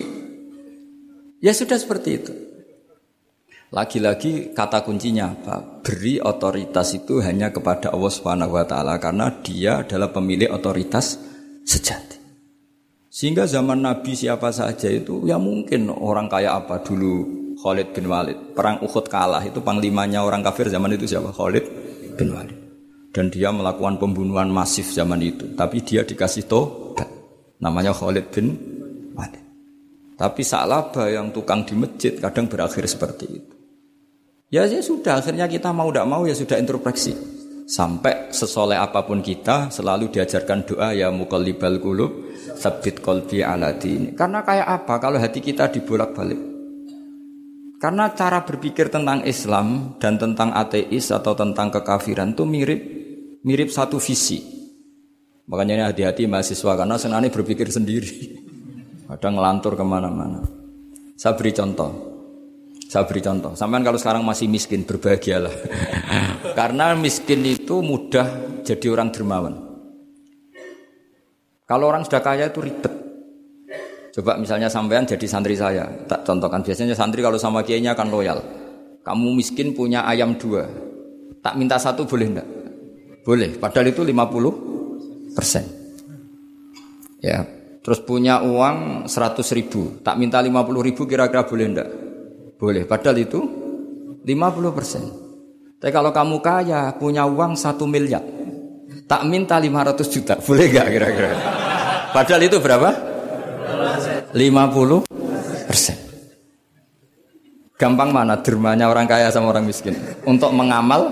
ya sudah seperti itu. Lagi-lagi kata kuncinya apa? Beri otoritas itu hanya kepada Allah Subhanahu wa taala karena dia adalah pemilik otoritas sejati. Sehingga zaman Nabi siapa saja itu ya mungkin orang kaya apa dulu Khalid bin Walid. Perang Uhud kalah itu panglimanya orang kafir zaman itu siapa? Khalid bin Walid dan dia melakukan pembunuhan masif zaman itu. Tapi dia dikasih tobat. Namanya Khalid bin Walid. Tapi Sa'labah yang tukang di masjid kadang berakhir seperti itu. Ya, ya sudah, akhirnya kita mau tidak mau ya sudah introspeksi. Sampai sesoleh apa pun kita selalu diajarkan doa ya mukallibal qulub sabit qalbi ala dini. Karena kayak apa kalau hati kita dibolak-balik? Karena cara berpikir tentang Islam dan tentang ateis atau tentang kekafiran itu mirip mirip satu visi. Makanya ini hati-hati mahasiswa karena senangnya berpikir sendiri. Ada ngelantur ke mana-mana. Saya beri contoh. Saya beri contoh. Sampai kalau sekarang masih miskin, berbahagialah. karena miskin itu mudah jadi orang dermawan. Kalau orang sudah kaya itu ribet. Coba misalnya sampean jadi santri saya, tak contohkan biasanya santri kalau sama kiainya akan loyal. Kamu miskin punya ayam dua, tak minta satu boleh enggak? Boleh, padahal itu 50 persen. Ya, terus punya uang 100 ribu, tak minta 50 ribu kira-kira boleh enggak? Boleh, padahal itu 50 persen. Tapi kalau kamu kaya, punya uang 1 miliar, tak minta 500 juta, boleh enggak kira-kira? Padahal itu berapa? 50 persen. Gampang mana dermanya orang kaya sama orang miskin? Untuk mengamal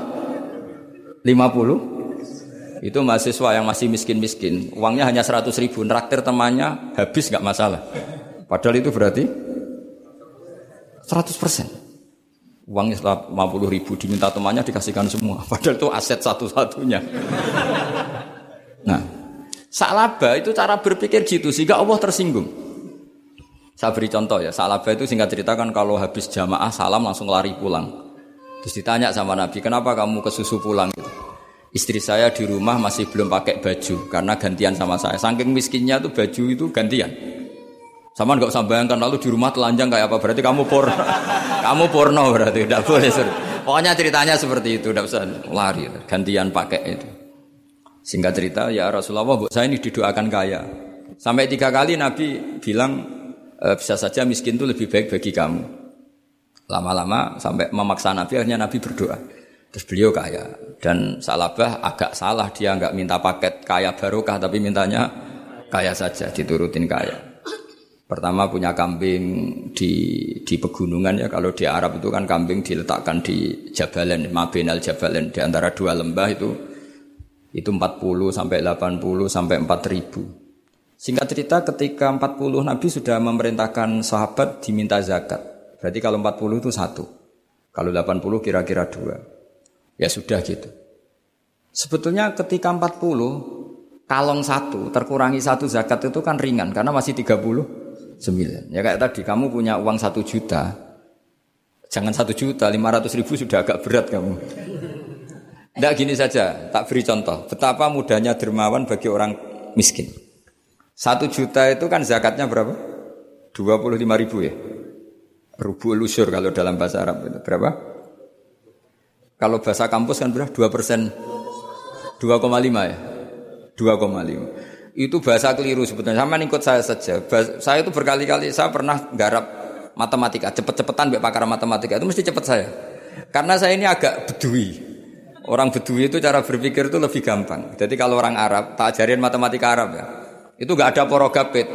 50 itu mahasiswa yang masih miskin-miskin. Uangnya hanya 100 ribu, neraktir temannya habis nggak masalah. Padahal itu berarti 100 persen. Uangnya 50 ribu diminta temannya dikasihkan semua. Padahal itu aset satu-satunya. Nah, salaba itu cara berpikir gitu sehingga Allah tersinggung. Saya beri contoh ya, salaba itu singkat cerita kan kalau habis jamaah salam langsung lari pulang. Terus ditanya sama Nabi, kenapa kamu ke susu pulang gitu? Istri saya di rumah masih belum pakai baju karena gantian sama saya. Saking miskinnya tuh baju itu gantian. Sama nggak usah bayangkan lalu di rumah telanjang kayak apa berarti kamu porno. kamu porno berarti tidak boleh. Pokoknya ceritanya seperti itu, tidak usah lari gantian pakai itu. Singkat cerita ya Rasulullah, bu saya ini didoakan kaya. Sampai tiga kali Nabi bilang e, bisa saja miskin itu lebih baik bagi kamu. Lama-lama sampai memaksa Nabi akhirnya Nabi berdoa. Terus beliau kaya dan Salabah agak salah dia nggak minta paket kaya barokah tapi mintanya kaya saja diturutin kaya. Pertama punya kambing di di pegunungan ya kalau di Arab itu kan kambing diletakkan di Jabalen, Mabinal Jabalen di antara dua lembah itu itu 40 sampai 80 sampai 4000. Singkat cerita ketika 40 Nabi sudah memerintahkan sahabat diminta zakat. Berarti kalau 40 itu satu. Kalau 80 kira-kira dua. Ya sudah gitu. Sebetulnya ketika 40 kalong satu terkurangi satu zakat itu kan ringan karena masih 30 sembilan. Ya kayak tadi kamu punya uang satu juta, jangan satu juta, lima ratus ribu sudah agak berat kamu. Tidak gini saja, tak beri contoh. Betapa mudahnya dermawan bagi orang miskin. Satu juta itu kan zakatnya berapa? Dua puluh lima ribu ya. Rubu lusur kalau dalam bahasa Arab itu berapa? Kalau bahasa kampus kan berapa? Dua persen, dua koma lima ya. Dua koma lima itu bahasa keliru sebetulnya. Sama ikut saya saja. Saya itu berkali-kali saya pernah garap matematika, cepet-cepetan mbak pakar matematika itu mesti cepet saya. Karena saya ini agak bedui. Orang bedui itu cara berpikir itu lebih gampang. Jadi kalau orang Arab, tak ajarin matematika Arab ya. Itu gak ada porogapit.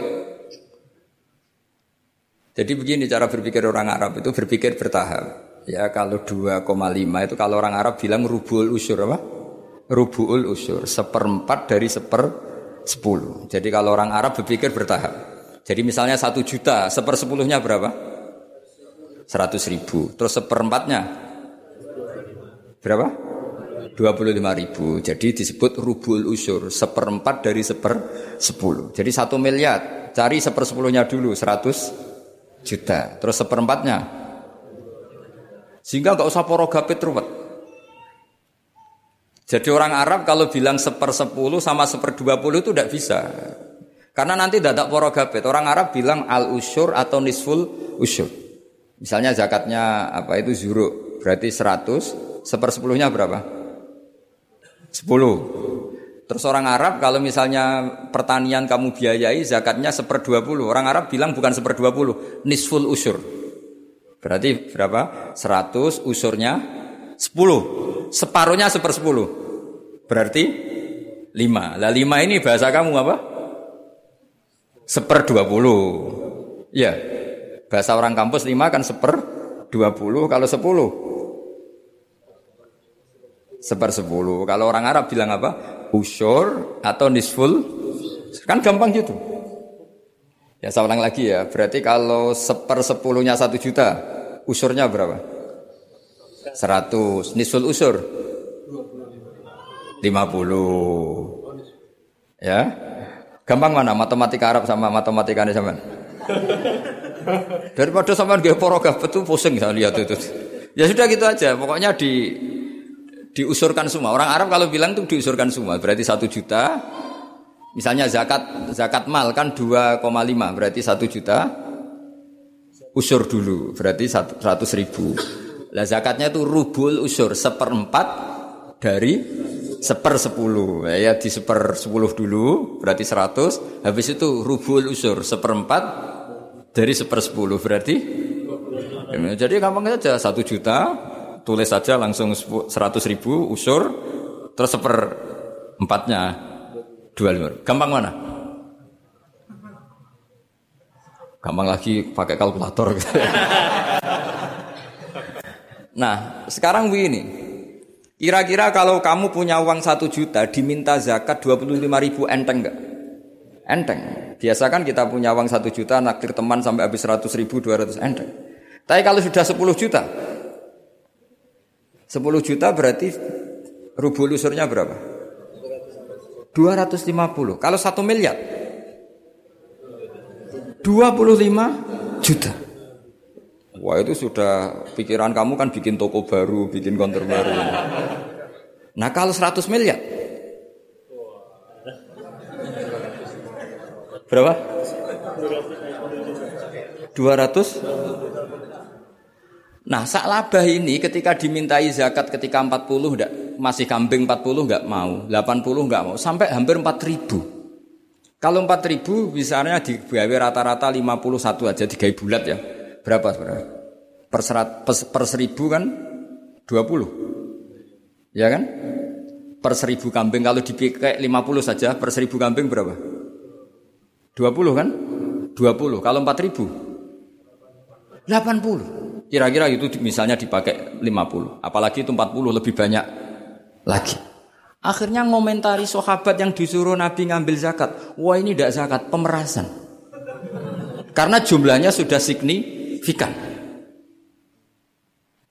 Jadi begini cara berpikir orang Arab itu berpikir bertahap. Ya kalau 2,5 itu kalau orang Arab bilang rubul usur apa? Rubul usur, seperempat dari seper 10. Jadi kalau orang Arab berpikir bertahap. Jadi misalnya satu juta, sepersepuluhnya berapa? 100 ribu. Terus seperempatnya berapa? 25 ribu. Jadi disebut rubul usur, seperempat dari seper 10. Jadi satu miliar, cari sepersepuluhnya dulu, 100 juta. Terus seperempatnya. Sehingga nggak usah porogapit ruwet. Jadi orang Arab kalau bilang seper sepuluh sama seper dua puluh itu tidak bisa. Karena nanti dadak porogabet. Orang Arab bilang al usur atau nisful usur. Misalnya zakatnya apa itu zuru. Berarti seratus. Seper sepuluhnya berapa? 10. Terus orang Arab kalau misalnya pertanian kamu biayai zakatnya seper 20. Orang Arab bilang bukan seper 20, nisful usur. Berarti berapa? 100 usurnya 10. Separuhnya seper 10. Berarti 5. Lah 5 ini bahasa kamu apa? Seper 20. Ya. Bahasa orang kampus 5 kan seper 20 kalau 10 sepersepuluh. Kalau orang Arab bilang apa? Usur atau nisful. Kan gampang gitu. Ya saya ulang lagi ya. Berarti kalau sepersepuluhnya satu juta, usurnya berapa? Seratus. Nisful usur? Lima puluh. Ya. Gampang mana matematika Arab sama matematika ini sama? Daripada sama gak porogah betul pusing saya lihat itu. Ya sudah gitu aja. Pokoknya di diusurkan semua. Orang Arab kalau bilang itu diusurkan semua. Berarti satu juta. Misalnya zakat zakat mal kan 2,5 berarti satu juta. Usur dulu berarti seratus ribu. Lah zakatnya itu rubul usur seperempat dari seper sepuluh. Ya di seper sepuluh dulu berarti seratus. Habis itu rubul usur seperempat dari seper sepuluh berarti. Jadi gampang saja satu juta tulis saja langsung seratus ribu usur terus seper empatnya dua lima. Gampang mana? Gampang lagi pakai kalkulator. Nah, sekarang begini. Kira-kira kalau kamu punya uang satu juta diminta zakat 25 ribu enteng enggak? Enteng. Biasa kan kita punya uang satu juta naktir teman sampai habis 100 ribu 200 enteng. Tapi kalau sudah 10 juta 10 juta berarti rubul usurnya berapa? 250. Kalau 1 miliar 25 juta. Wah itu sudah pikiran kamu kan bikin toko baru, bikin konter baru. Nah kalau 100 miliar Berapa? 200 Nah, sak labah ini ketika dimintai zakat ketika 40 enggak, masih kambing 40 enggak mau, 80 enggak mau, sampai hampir 4000. Kalau 4000 misalnya digawe rata-rata 51 aja digawe bulat ya. Berapa sebenarnya? Per, serat, per, per seribu kan 20. Ya kan? Per seribu kambing kalau dipakai 50 saja per seribu kambing berapa? 20 kan? 20. Kalau 4000 80. Kira-kira itu misalnya dipakai 50. Apalagi itu 40 lebih banyak lagi. Akhirnya ngomentari sahabat yang disuruh Nabi ngambil zakat. Wah ini tidak zakat, pemerasan. Karena jumlahnya sudah signifikan.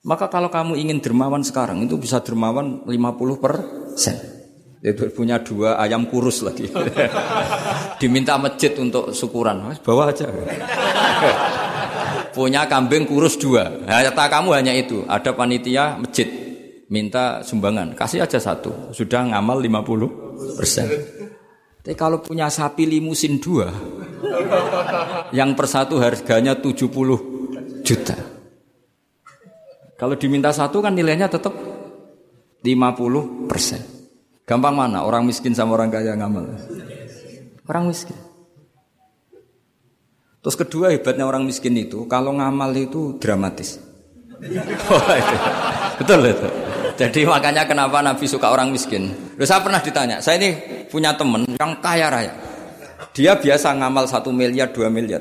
Maka kalau kamu ingin dermawan sekarang itu bisa dermawan 50 persen. Itu punya dua ayam kurus lagi. Diminta masjid untuk syukuran. Bawa aja. Punya kambing kurus dua. Nah, kamu hanya itu. Ada panitia masjid minta sumbangan. Kasih aja satu. Sudah ngamal 50 persen. Tapi kalau punya sapi limusin dua, yang per satu harganya 70 juta. Kalau diminta satu kan nilainya tetap 50 persen. Gampang mana? Orang miskin sama orang kaya ngamal. Orang miskin. Terus kedua hebatnya orang miskin itu kalau ngamal itu dramatis. Oh. Betul itu. Jadi makanya kenapa Nabi suka orang miskin. Loh, saya pernah ditanya, saya ini punya teman yang kaya raya. Dia biasa ngamal satu miliar, dua miliar.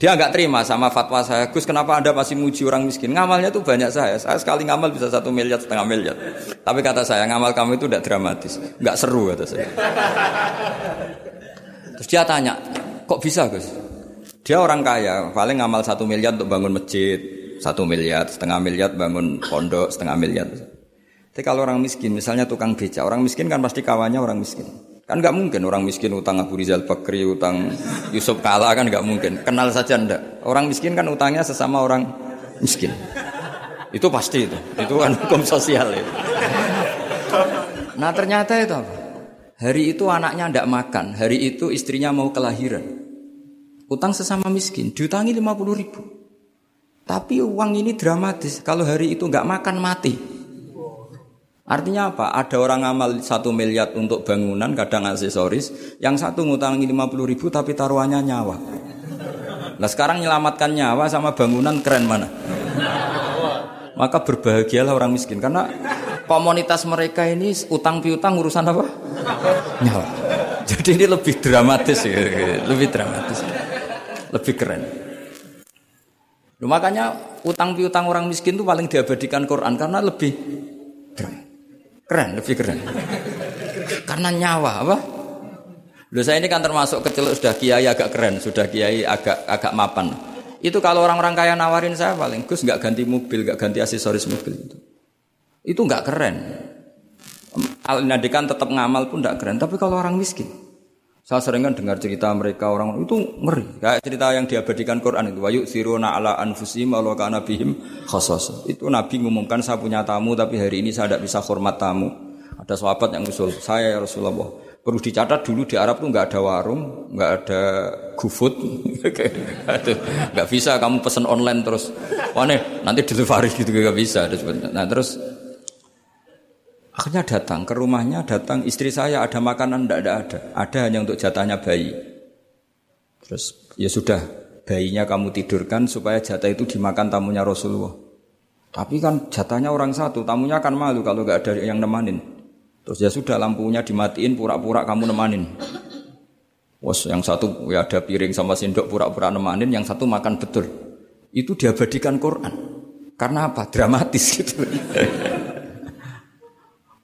Dia nggak terima sama fatwa saya, Gus kenapa anda masih muji orang miskin? Ngamalnya tuh banyak saya, saya sekali ngamal bisa satu miliar, setengah miliar. Tapi kata saya, ngamal kamu itu tidak dramatis, nggak seru kata saya. Terus dia tanya, kok bisa Gus? Dia orang kaya, paling ngamal satu miliar untuk bangun masjid, satu miliar, setengah miliar bangun pondok, setengah miliar. Tapi kalau orang miskin, misalnya tukang beca, orang miskin kan pasti kawannya orang miskin. Kan nggak mungkin orang miskin utang Abu Rizal Bakri, utang Yusuf Kala kan nggak mungkin. Kenal saja ndak. Orang miskin kan utangnya sesama orang miskin. Itu pasti itu. Itu kan hukum sosial itu. Nah ternyata itu apa? Hari itu anaknya ndak makan. Hari itu istrinya mau kelahiran. Utang sesama miskin. Diutangi 50 ribu. Tapi uang ini dramatis. Kalau hari itu nggak makan mati. Artinya apa? Ada orang amal satu miliar untuk bangunan, kadang aksesoris. Yang satu ngutangi 50 ribu tapi taruhannya nyawa. Nah sekarang menyelamatkan nyawa sama bangunan keren mana? Maka berbahagialah orang miskin. Karena komunitas mereka ini utang piutang urusan apa? Nyawa. Jadi ini lebih dramatis ya. Lebih dramatis. Lebih keren. Loh, makanya utang piutang orang miskin itu paling diabadikan Quran karena lebih keren. Keren, lebih keren. Karena nyawa apa? Loh saya ini kan termasuk kecil sudah kiai agak keren, sudah kiai agak agak mapan. Itu kalau orang-orang kaya nawarin saya paling Gus nggak ganti mobil, nggak ganti aksesoris mobil itu. Itu nggak keren. Al Nadikan tetap ngamal pun nggak keren. Tapi kalau orang miskin, saya sering kan dengar cerita mereka orang itu ngeri. Kayak cerita yang diabadikan Quran itu. Wayuk siruna ala anfusim Allah kana bihim khosos. Itu Nabi ngumumkan saya punya tamu tapi hari ini saya tidak bisa hormat tamu. Ada sahabat yang usul saya ya Rasulullah. Perlu dicatat dulu di Arab tuh nggak ada warung, nggak ada GoFood, nggak bisa kamu pesen online terus. Wah nih, nanti delivery gitu nggak bisa. Nah terus Akhirnya datang ke rumahnya, datang istri saya ada makanan, tidak ada, ada. Ada hanya untuk jatahnya bayi. Terus ya sudah, bayinya kamu tidurkan supaya jatah itu dimakan tamunya Rasulullah. Tapi kan jatahnya orang satu, tamunya akan malu kalau nggak ada yang nemanin. Terus ya sudah lampunya dimatiin, pura-pura kamu nemanin. Was yang satu ya ada piring sama sendok pura-pura nemanin, yang satu makan betul. Itu diabadikan Quran. Karena apa? Dramatis gitu.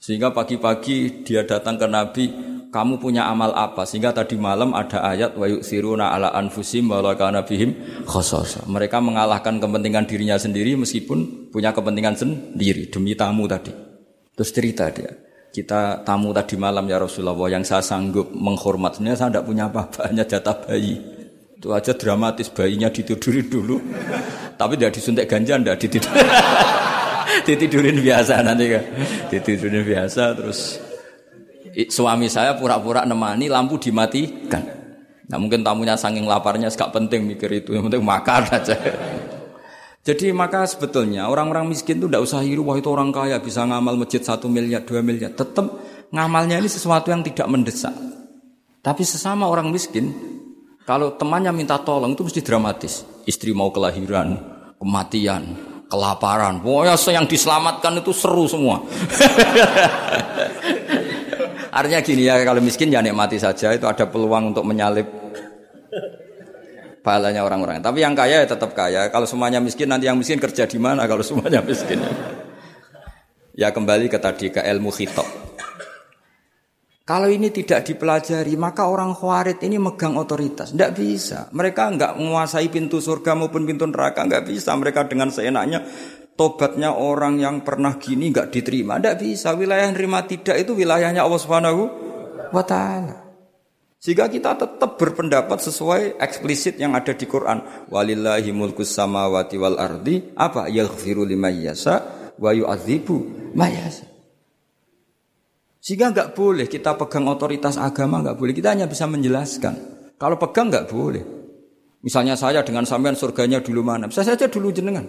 Sehingga pagi-pagi dia datang ke Nabi, kamu punya amal apa? Sehingga tadi malam ada ayat wa yusiruna ala anfusim wa kana bihim khososa. Mereka mengalahkan kepentingan dirinya sendiri meskipun punya kepentingan sendiri demi tamu tadi. Terus cerita dia, kita tamu tadi malam ya Rasulullah yang saya sanggup menghormatnya saya tidak punya apa-apa hanya jatah bayi itu aja dramatis bayinya ditidurin dulu tapi tidak disuntik ganja tidak ditidurin ditidurin biasa nanti kan ditidurin biasa terus suami saya pura-pura nemani lampu dimatikan nah mungkin tamunya saking laparnya gak penting mikir itu yang penting makan aja jadi maka sebetulnya orang-orang miskin itu tidak usah hiru, wah itu orang kaya bisa ngamal masjid satu miliar, dua miliar. Tetap ngamalnya ini sesuatu yang tidak mendesak. Tapi sesama orang miskin, kalau temannya minta tolong itu mesti dramatis. Istri mau kelahiran, kematian, kelaparan. Pokoknya yang diselamatkan itu seru semua. Artinya gini ya, kalau miskin ya nikmati saja, itu ada peluang untuk menyalip pahalanya orang-orang. Tapi yang kaya ya tetap kaya. Kalau semuanya miskin nanti yang miskin kerja di mana kalau semuanya miskin? Ya kembali ke tadi ke ilmu khitab. Kalau ini tidak dipelajari, maka orang khawarid ini megang otoritas. Tidak bisa. Mereka nggak menguasai pintu surga maupun pintu neraka. Nggak bisa. Mereka dengan seenaknya tobatnya orang yang pernah gini nggak diterima. Tidak bisa. Wilayah yang terima tidak itu wilayahnya Allah Subhanahu wa Ta'ala. Sehingga kita tetap berpendapat sesuai eksplisit yang ada di Quran. Walillahi mulkus samawati wal ardi. Apa? Yaghfiru liman yasa wa yu'adzibu mayasa. Sehingga nggak boleh kita pegang otoritas agama nggak boleh. Kita hanya bisa menjelaskan. Kalau pegang nggak boleh. Misalnya saya dengan sampean surganya dulu mana? Bisa saja dulu jenengan.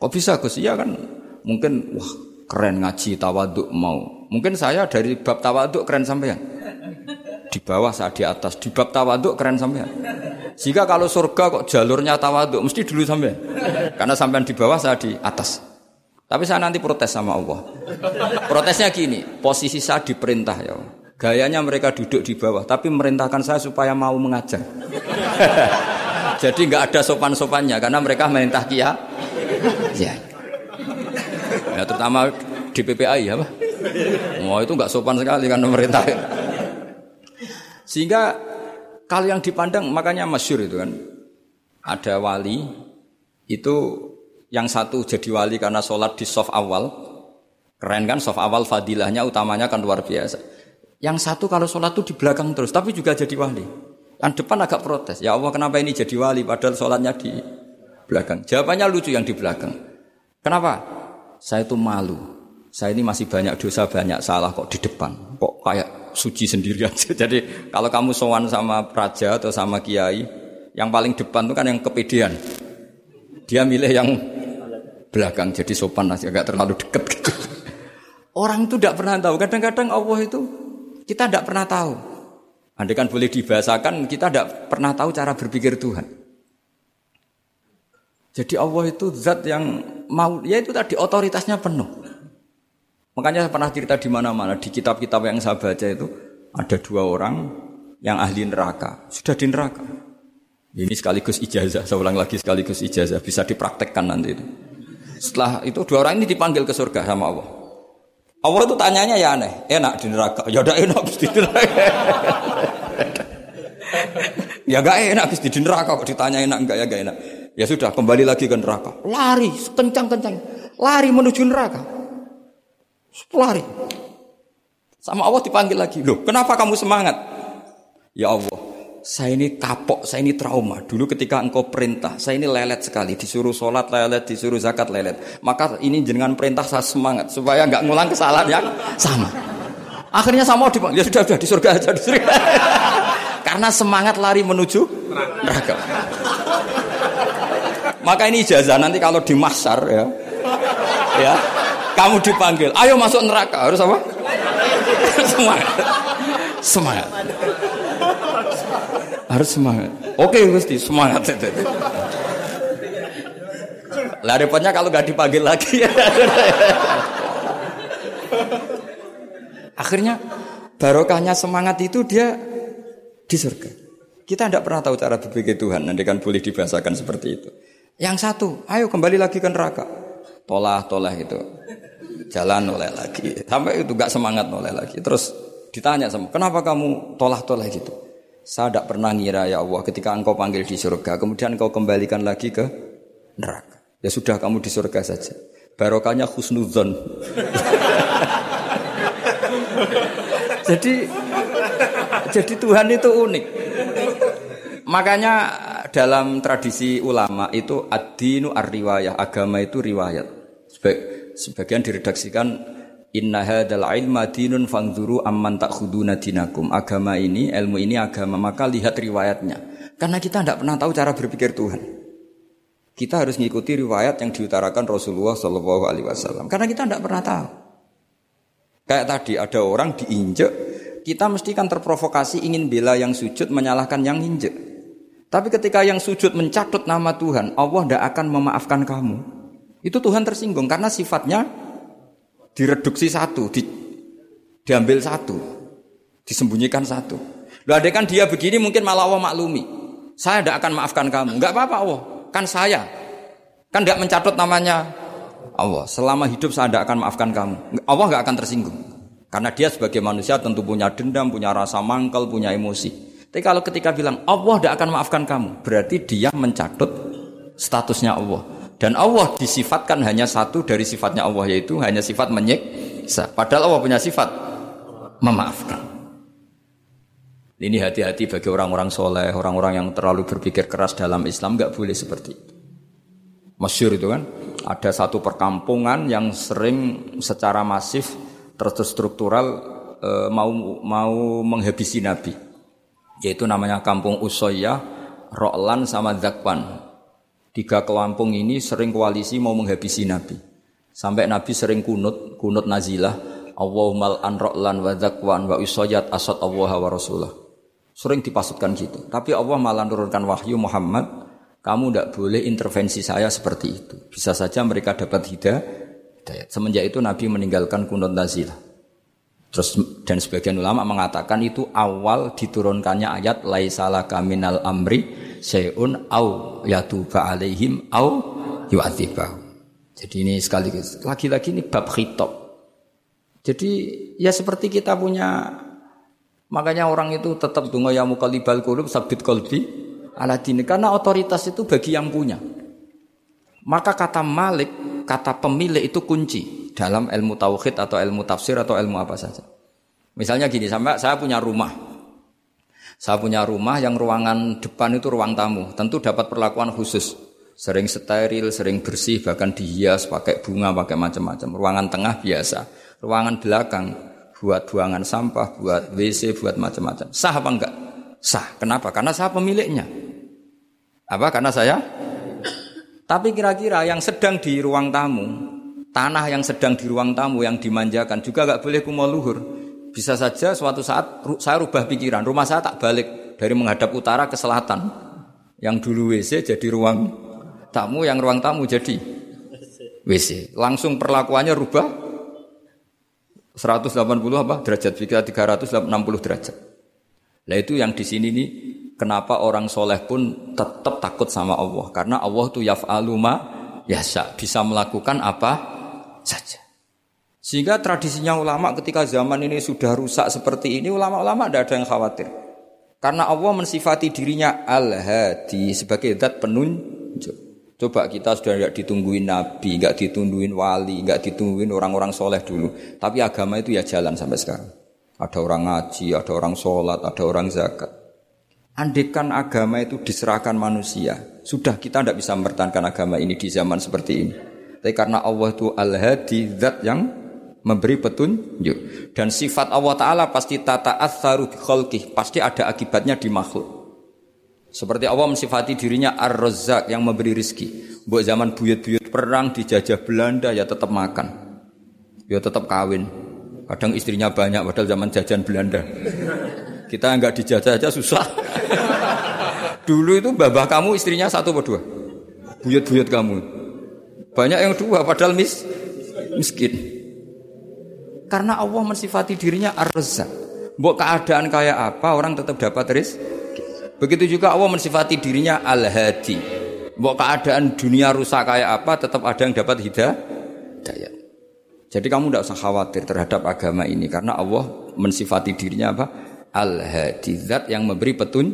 Kok bisa Gus? Iya kan mungkin wah keren ngaji tawaduk mau. Mungkin saya dari bab tawaduk keren sampean di bawah saat di atas. Di bab tawaduk keren sampean. Jika kalau surga kok jalurnya tawaduk mesti dulu sampean. Karena sampean di bawah saya di atas. Tapi saya nanti protes sama Allah. Protesnya gini, posisi saya diperintah ya. Gayanya mereka duduk di bawah, tapi merintahkan saya supaya mau mengajar. Jadi nggak ada sopan-sopannya karena mereka merintah kia. Ya. Ya terutama di PPI ya. Mau itu nggak sopan sekali kan merintah. Sehingga kalau yang dipandang makanya masyur itu kan. Ada wali itu yang satu jadi wali karena sholat di soft awal. Keren kan soft awal fadilahnya utamanya kan luar biasa. Yang satu kalau sholat itu di belakang terus tapi juga jadi wali. Yang depan agak protes. Ya Allah kenapa ini jadi wali padahal sholatnya di belakang. Jawabannya lucu yang di belakang. Kenapa? Saya itu malu. Saya ini masih banyak dosa, banyak salah kok di depan. Kok kayak suci sendiri aja. Jadi kalau kamu sowan sama raja atau sama kiai, yang paling depan itu kan yang kepedean. Dia milih yang belakang, jadi sopan aja, agak terlalu dekat gitu. Orang itu tidak pernah tahu. Kadang-kadang Allah itu kita tidak pernah tahu. Andai kan boleh dibahasakan, kita tidak pernah tahu cara berpikir Tuhan. Jadi Allah itu zat yang mau, ya itu tadi otoritasnya penuh. Makanya saya pernah cerita di mana-mana di kitab-kitab yang saya baca itu ada dua orang yang ahli neraka sudah di neraka. Ini sekaligus ijazah, saya ulang lagi sekaligus ijazah bisa dipraktekkan nanti itu. Setelah itu dua orang ini dipanggil ke surga sama Allah. Allah itu tanyanya ya aneh, enak di neraka. Ya udah enak di neraka. ya gak enak di neraka kok ditanya enak enggak ya gak enak. Ya sudah kembali lagi ke neraka. Lari kencang-kencang. Lari menuju neraka. Lari. Sama Allah dipanggil lagi. Loh, kenapa kamu semangat? Ya Allah, saya ini kapok, saya ini trauma. Dulu ketika engkau perintah, saya ini lelet sekali. Disuruh sholat lelet, disuruh zakat lelet. Maka ini jenengan perintah saya semangat. Supaya nggak ngulang kesalahan yang sama. Akhirnya sama dipanggil, ya sudah, sudah di surga aja. Di surga. Karena semangat lari menuju neraka. Maka ini ijazah nanti kalau di masar ya. Ya, kamu dipanggil, ayo masuk neraka. Harus apa? semangat. Semangat. Harus semangat. Oke, Gusti, semangat. Lah repotnya kalau nggak dipanggil lagi. Akhirnya barokahnya semangat itu dia di surga. Kita tidak pernah tahu cara berpikir Tuhan, nanti kan boleh dibahasakan seperti itu. Yang satu, ayo kembali lagi ke neraka. Tolah, tolah itu. Jalan oleh lagi. Sampai itu gak semangat oleh lagi. Terus ditanya sama, kenapa kamu tolah-tolah gitu? Saya tidak pernah ngira ya Allah ketika engkau panggil di surga, kemudian engkau kembalikan lagi ke neraka. Ya sudah kamu di surga saja. Barokahnya khusnuzon. jadi jadi Tuhan itu unik. Makanya dalam tradisi ulama itu ad-dinu ar-riwayah, agama itu riwayat. Sebagian diredaksikan Inna hadzal ilma dinun fangzuru amman takhuduna dinakum. Agama ini, ilmu ini agama, maka lihat riwayatnya. Karena kita tidak pernah tahu cara berpikir Tuhan. Kita harus mengikuti riwayat yang diutarakan Rasulullah Wasallam. Karena kita tidak pernah tahu. Kayak tadi ada orang diinjek, kita mesti kan terprovokasi ingin bela yang sujud menyalahkan yang injek. Tapi ketika yang sujud mencatut nama Tuhan, Allah tidak akan memaafkan kamu. Itu Tuhan tersinggung karena sifatnya direduksi satu, di, diambil satu, disembunyikan satu. Lalu ada kan dia begini mungkin malah Allah maklumi. Saya tidak akan maafkan kamu. Enggak apa-apa Allah, kan saya. Kan tidak mencatut namanya Allah. Selama hidup saya tidak akan maafkan kamu. Allah nggak akan tersinggung. Karena dia sebagai manusia tentu punya dendam, punya rasa mangkal, punya emosi. Tapi kalau ketika bilang Allah tidak akan maafkan kamu, berarti dia mencatut statusnya Allah. Dan Allah disifatkan hanya satu dari sifatnya Allah yaitu hanya sifat menyiksa. Padahal Allah punya sifat memaafkan. Ini hati-hati bagi orang-orang soleh, orang-orang yang terlalu berpikir keras dalam Islam nggak boleh seperti itu. Masyur itu kan, ada satu perkampungan yang sering secara masif terstruktural e, mau mau menghabisi Nabi, yaitu namanya Kampung Usoya, Roklan sama Zakwan. Tiga kelampung ini sering koalisi mau menghabisi Nabi. Sampai Nabi sering kunut, kunut nazilah. Allahumma an ro'lan wa zakwan wa usoyat asad Allah wa rasulah. Sering dipasutkan gitu. Tapi Allah malah turunkan wahyu Muhammad, kamu tidak boleh intervensi saya seperti itu. Bisa saja mereka dapat hidayah. Semenjak itu Nabi meninggalkan kunut nazilah. Terus dan sebagian ulama mengatakan itu awal diturunkannya ayat laisalah kaminal amri seun au yatuba alaihim au yu'adzibah. Jadi ini sekali lagi-lagi ini bab khitab. Jadi ya seperti kita punya makanya orang itu tetap dungo ya mukalibal kulub sabit kolbi ala dini karena otoritas itu bagi yang punya. Maka kata malik, kata pemilik itu kunci dalam ilmu tauhid atau ilmu tafsir atau ilmu apa saja. Misalnya gini, sampai saya punya rumah. Saya punya rumah yang ruangan depan itu ruang tamu, tentu dapat perlakuan khusus. Sering steril, sering bersih, bahkan dihias pakai bunga, pakai macam-macam. Ruangan tengah biasa, ruangan belakang buat buangan sampah, buat WC, buat macam-macam. Sah apa enggak? Sah. Kenapa? Karena saya pemiliknya. Apa? Karena saya tapi kira-kira yang sedang di ruang tamu Tanah yang sedang di ruang tamu yang dimanjakan juga gak boleh kumau luhur. Bisa saja suatu saat saya rubah pikiran, rumah saya tak balik dari menghadap utara ke selatan. Yang dulu WC jadi ruang tamu, yang ruang tamu jadi WC. Langsung perlakuannya rubah 180 apa derajat, jika 360 derajat. Nah itu yang di sini nih kenapa orang soleh pun tetap takut sama Allah karena Allah tuh yaf'alu ma yasa bisa melakukan apa saja. Sehingga tradisinya ulama ketika zaman ini sudah rusak seperti ini, ulama-ulama tidak ada yang khawatir. Karena Allah mensifati dirinya al-hadi sebagai zat penunjuk. Coba kita sudah tidak ditungguin nabi, nggak ditungguin wali, nggak ditungguin orang-orang soleh dulu. Tapi agama itu ya jalan sampai sekarang. Ada orang ngaji, ada orang sholat, ada orang zakat. Andekan agama itu diserahkan manusia, sudah kita tidak bisa mempertahankan agama ini di zaman seperti ini. Tapi karena Allah itu al-hadi, zat yang memberi petunjuk. Dan sifat Allah Ta'ala pasti tata atharu bi pasti ada akibatnya di makhluk. Seperti Allah mensifati dirinya ar-razzaq yang memberi rizki. Buat zaman buyut-buyut perang dijajah Belanda ya tetap makan. Ya tetap kawin. Kadang istrinya banyak padahal zaman jajan Belanda. Kita nggak dijajah aja susah. Dulu itu babah kamu istrinya satu atau dua? Buyut-buyut kamu. Banyak yang dua padahal mis, miskin. Karena Allah mensifati dirinya ar Mbok keadaan kayak apa orang tetap dapat rezeki. Begitu juga Allah mensifati dirinya Al-Hadi. Mbok keadaan dunia rusak kayak apa tetap ada yang dapat hidayah. Jadi kamu tidak usah khawatir terhadap agama ini karena Allah mensifati dirinya apa? Al-Hadi, yang memberi petun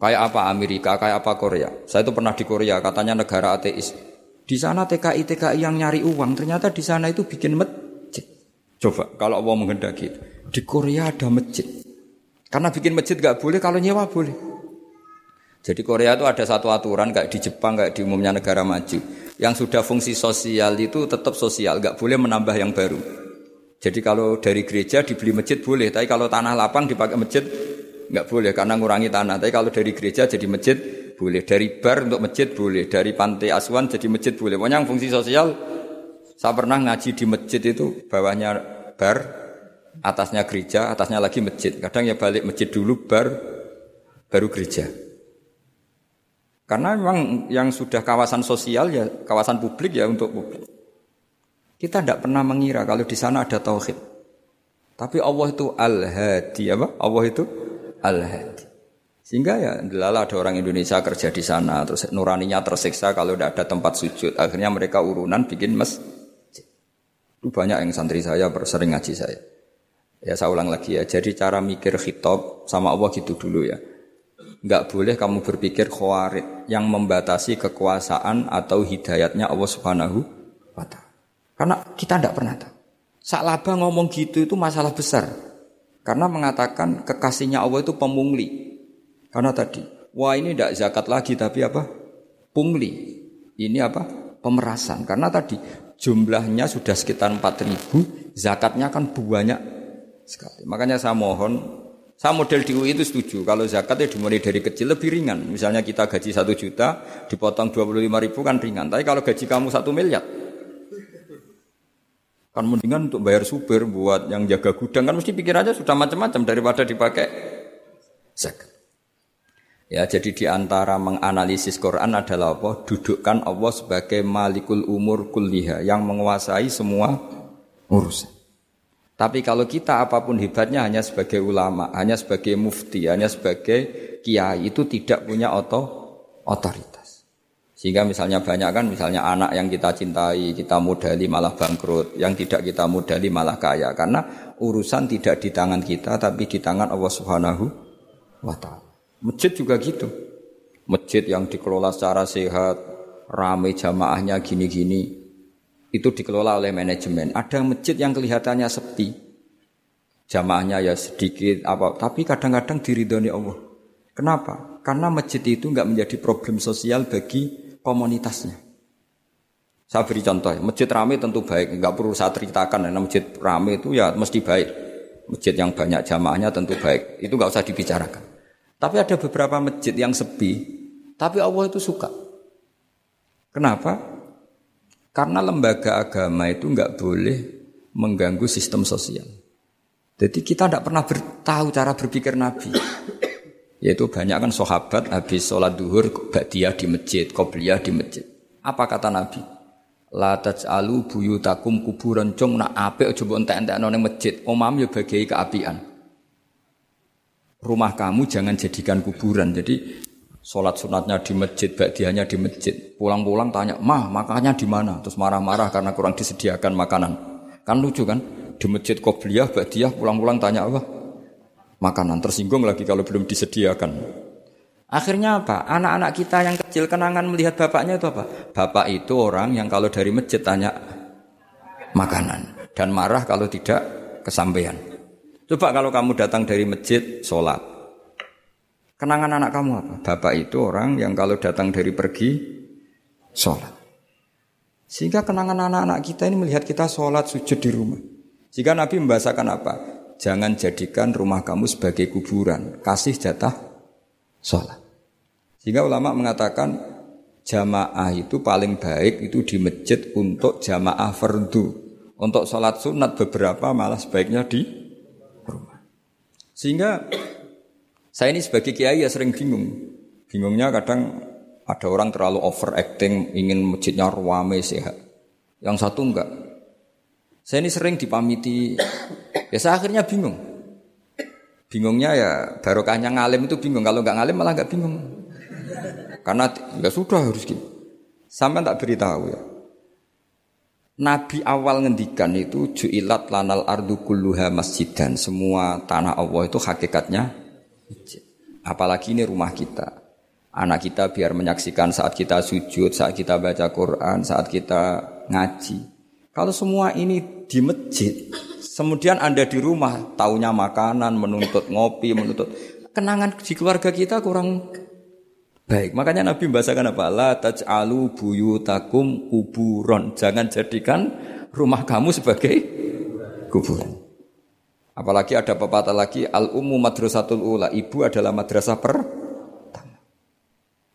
kayak apa Amerika, kayak apa Korea. Saya itu pernah di Korea, katanya negara ateis. Di sana TKI TKI yang nyari uang, ternyata di sana itu bikin masjid. Coba kalau Allah menghendaki Di Korea ada masjid. Karena bikin masjid gak boleh, kalau nyewa boleh. Jadi Korea itu ada satu aturan kayak di Jepang, kayak di umumnya negara maju yang sudah fungsi sosial itu tetap sosial, nggak boleh menambah yang baru. Jadi kalau dari gereja dibeli masjid boleh, tapi kalau tanah lapang dipakai masjid nggak boleh karena ngurangi tanah. Tapi kalau dari gereja jadi masjid boleh, dari bar untuk masjid boleh, dari pantai asuhan jadi masjid boleh. Pokoknya yang fungsi sosial saya pernah ngaji di masjid itu bawahnya bar, atasnya gereja, atasnya lagi masjid. Kadang ya balik masjid dulu bar, baru gereja. Karena memang yang sudah kawasan sosial ya kawasan publik ya untuk publik. Kita tidak pernah mengira kalau di sana ada tauhid. Tapi Allah itu al-hadi apa? Allah itu al-hadi. Sehingga ya lala ada orang Indonesia kerja di sana terus nuraninya tersiksa kalau tidak ada tempat sujud. Akhirnya mereka urunan bikin masjid. Itu banyak yang santri saya bersering ngaji saya. Ya saya ulang lagi ya. Jadi cara mikir khitab sama Allah gitu dulu ya. Enggak boleh kamu berpikir khawarid yang membatasi kekuasaan atau hidayatnya Allah Subhanahu wa taala. Karena kita tidak pernah tahu. Saklaba ngomong gitu itu masalah besar. Karena mengatakan kekasihnya Allah itu pemungli. Karena tadi, wah ini tidak zakat lagi tapi apa? Pungli. Ini apa? Pemerasan. Karena tadi jumlahnya sudah sekitar 4000, zakatnya kan banyak sekali. Makanya saya mohon saya model di UI itu setuju. Kalau zakatnya dimulai dari kecil lebih ringan. Misalnya kita gaji satu juta, dipotong 25 ribu kan ringan. Tapi kalau gaji kamu satu miliar, kan mendingan untuk bayar supir buat yang jaga gudang kan mesti pikir aja sudah macam-macam daripada dipakai zakat. Ya, jadi di antara menganalisis Quran adalah apa? Dudukkan Allah sebagai malikul umur kulliha yang menguasai semua urusan. Tapi kalau kita apa pun hebatnya hanya sebagai ulama, hanya sebagai mufti, hanya sebagai kiai itu tidak punya oto, otoritas. Sehingga misalnya banyak kan misalnya anak yang kita cintai, kita modali malah bangkrut, yang tidak kita modali malah kaya karena urusan tidak di tangan kita tapi di tangan Allah Subhanahu wa taala. Masjid juga gitu. Masjid yang dikelola secara sehat, ramai jamaahnya gini-gini, itu dikelola oleh manajemen. Ada masjid yang kelihatannya sepi, jamaahnya ya sedikit apa, tapi kadang-kadang diridhoni Allah. Kenapa? Karena masjid itu nggak menjadi problem sosial bagi komunitasnya. Saya beri contoh, masjid ramai tentu baik, nggak perlu saya ceritakan, karena masjid ramai itu ya mesti baik. Masjid yang banyak jamaahnya tentu baik, itu nggak usah dibicarakan. Tapi ada beberapa masjid yang sepi, tapi Allah itu suka. Kenapa? Karena lembaga agama itu nggak boleh mengganggu sistem sosial. Jadi kita tidak pernah tahu cara berpikir Nabi. Yaitu banyak kan sahabat habis sholat duhur dia di masjid, qobliyah di masjid. Apa kata Nabi? La taj'alu buyutakum kuburan cung nak apik aja mbok entek-entekno ning masjid. Omam ya bagai keapian. Rumah kamu jangan jadikan kuburan. Jadi Sholat sunatnya di masjid, badiahnya di masjid. Pulang-pulang tanya, mah makannya di mana? Terus marah-marah karena kurang disediakan makanan. Kan lucu kan? Di masjid Qobliyah, badiah, pulang-pulang tanya apa? Makanan. Tersinggung lagi kalau belum disediakan. Akhirnya apa? Anak-anak kita yang kecil kenangan melihat bapaknya itu apa? Bapak itu orang yang kalau dari masjid tanya makanan. Dan marah kalau tidak kesampaian. Coba kalau kamu datang dari masjid, sholat. Kenangan anak kamu apa? Bapak itu orang yang kalau datang dari pergi sholat. Sehingga kenangan anak-anak kita ini melihat kita sholat sujud di rumah. Jika Nabi membahasakan apa? Jangan jadikan rumah kamu sebagai kuburan. Kasih jatah sholat. Sehingga ulama mengatakan jamaah itu paling baik itu di masjid untuk jamaah fardu. Untuk sholat sunat beberapa malah sebaiknya di. Sehingga saya ini sebagai kiai ya sering bingung. Bingungnya kadang ada orang terlalu overacting, ingin masjidnya ruame sehat. Yang satu enggak. Saya ini sering dipamiti. Ya saya akhirnya bingung. Bingungnya ya barokahnya ngalim itu bingung. Kalau nggak ngalim malah nggak bingung. Karena ya sudah harus gitu. Sampai tak beritahu ya. Nabi awal ngendikan itu ju'ilat lanal ardu kulluha masjidan. Semua tanah Allah itu hakikatnya masjid. Apalagi ini rumah kita. Anak kita biar menyaksikan saat kita sujud, saat kita baca Quran, saat kita ngaji. Kalau semua ini di masjid, kemudian Anda di rumah, taunya makanan, menuntut ngopi, menuntut kenangan di keluarga kita kurang baik. Makanya Nabi membahasakan apa? La taj'alu buyutakum kuburon. Jangan jadikan rumah kamu sebagai kuburan. Apalagi ada pepatah lagi al ummu madrasatul ula. Ibu adalah madrasah pertama.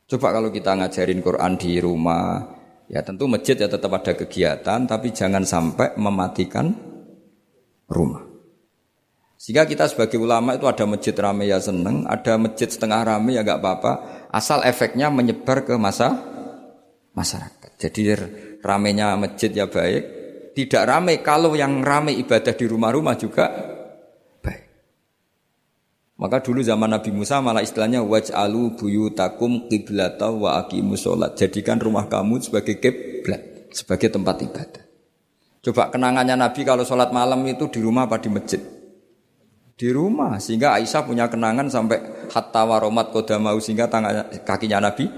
Coba kalau kita ngajarin Quran di rumah, ya tentu masjid ya tetap ada kegiatan, tapi jangan sampai mematikan rumah. Sehingga kita sebagai ulama itu ada masjid rame ya seneng, ada masjid setengah rame ya nggak apa-apa, asal efeknya menyebar ke masa masyarakat. Jadi ramenya masjid ya baik, tidak rame kalau yang rame ibadah di rumah-rumah juga baik. Maka dulu zaman Nabi Musa malah istilahnya waj'alu buyutakum qiblata wa aqimus sholat. Jadikan rumah kamu sebagai kiblat, sebagai tempat ibadah. Coba kenangannya Nabi kalau sholat malam itu di rumah apa di masjid? Di rumah. Sehingga Aisyah punya kenangan sampai hatta waromat kodamau sehingga tangannya, kakinya Nabi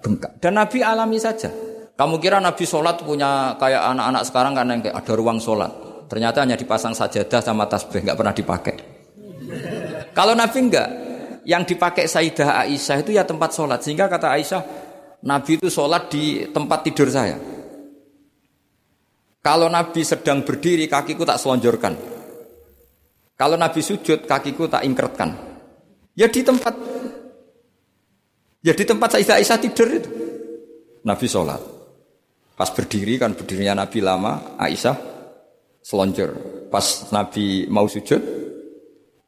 bengkak. Dan Nabi alami saja. Kamu kira Nabi sholat punya kayak anak-anak sekarang kan yang kayak ada ruang sholat. Ternyata hanya dipasang sajadah sama tasbih, nggak pernah dipakai. Kalau Nabi enggak, yang dipakai Sayyidah Aisyah itu ya tempat sholat. Sehingga kata Aisyah, Nabi itu sholat di tempat tidur saya. Kalau Nabi sedang berdiri, kakiku tak selonjorkan. Kalau Nabi sujud, kakiku tak ingkretkan. Ya di tempat, ya di tempat Sayyidah Aisyah tidur itu. Nabi sholat. Pas berdiri kan berdirinya Nabi lama, Aisyah selonjor. Pas Nabi mau sujud,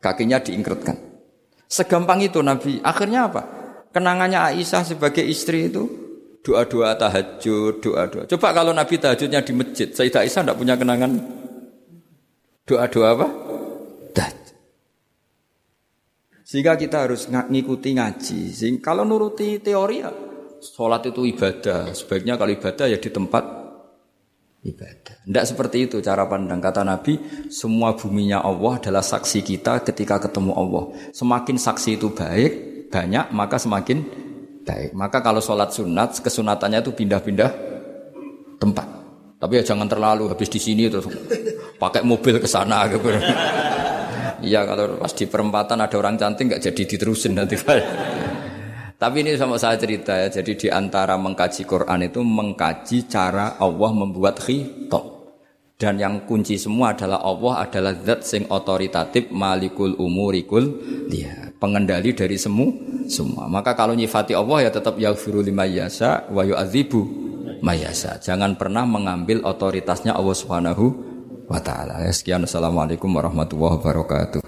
kakinya diingkretkan. Segampang itu Nabi. Akhirnya apa? Kenangannya Aisyah sebagai istri itu doa-doa tahajud, doa-doa. Coba kalau Nabi tahajudnya di masjid, Sayyidah Aisyah tidak punya kenangan doa-doa apa? Tahajud. Sehingga kita harus ngikuti ngaji. Sehingga kalau nuruti teori ya, sholat itu ibadah. Sebaiknya kalau ibadah ya di tempat ibadah. Tidak seperti itu cara pandang. Kata Nabi, semua buminya Allah adalah saksi kita ketika ketemu Allah. Semakin saksi itu baik, banyak, maka semakin baik. Maka kalau sholat sunat, kesunatannya itu pindah-pindah tempat. Tapi ya jangan terlalu habis di sini terus pakai mobil ke sana gitu. Iya kalau pas di perempatan ada orang cantik nggak jadi diterusin nanti. Tapi ini sama saya cerita ya. Jadi di antara mengkaji Quran itu mengkaji cara Allah membuat khitab. Dan yang kunci semua adalah Allah adalah zat sing otoritatif malikul umurikul dia pengendali dari semu semua. Maka kalau nyifati Allah ya tetap yaghfiru lima yasa wa yu'adzibu mayasa. Jangan pernah mengambil otoritasnya Allah Subhanahu wa taala. Sekian assalamualaikum warahmatullahi wabarakatuh.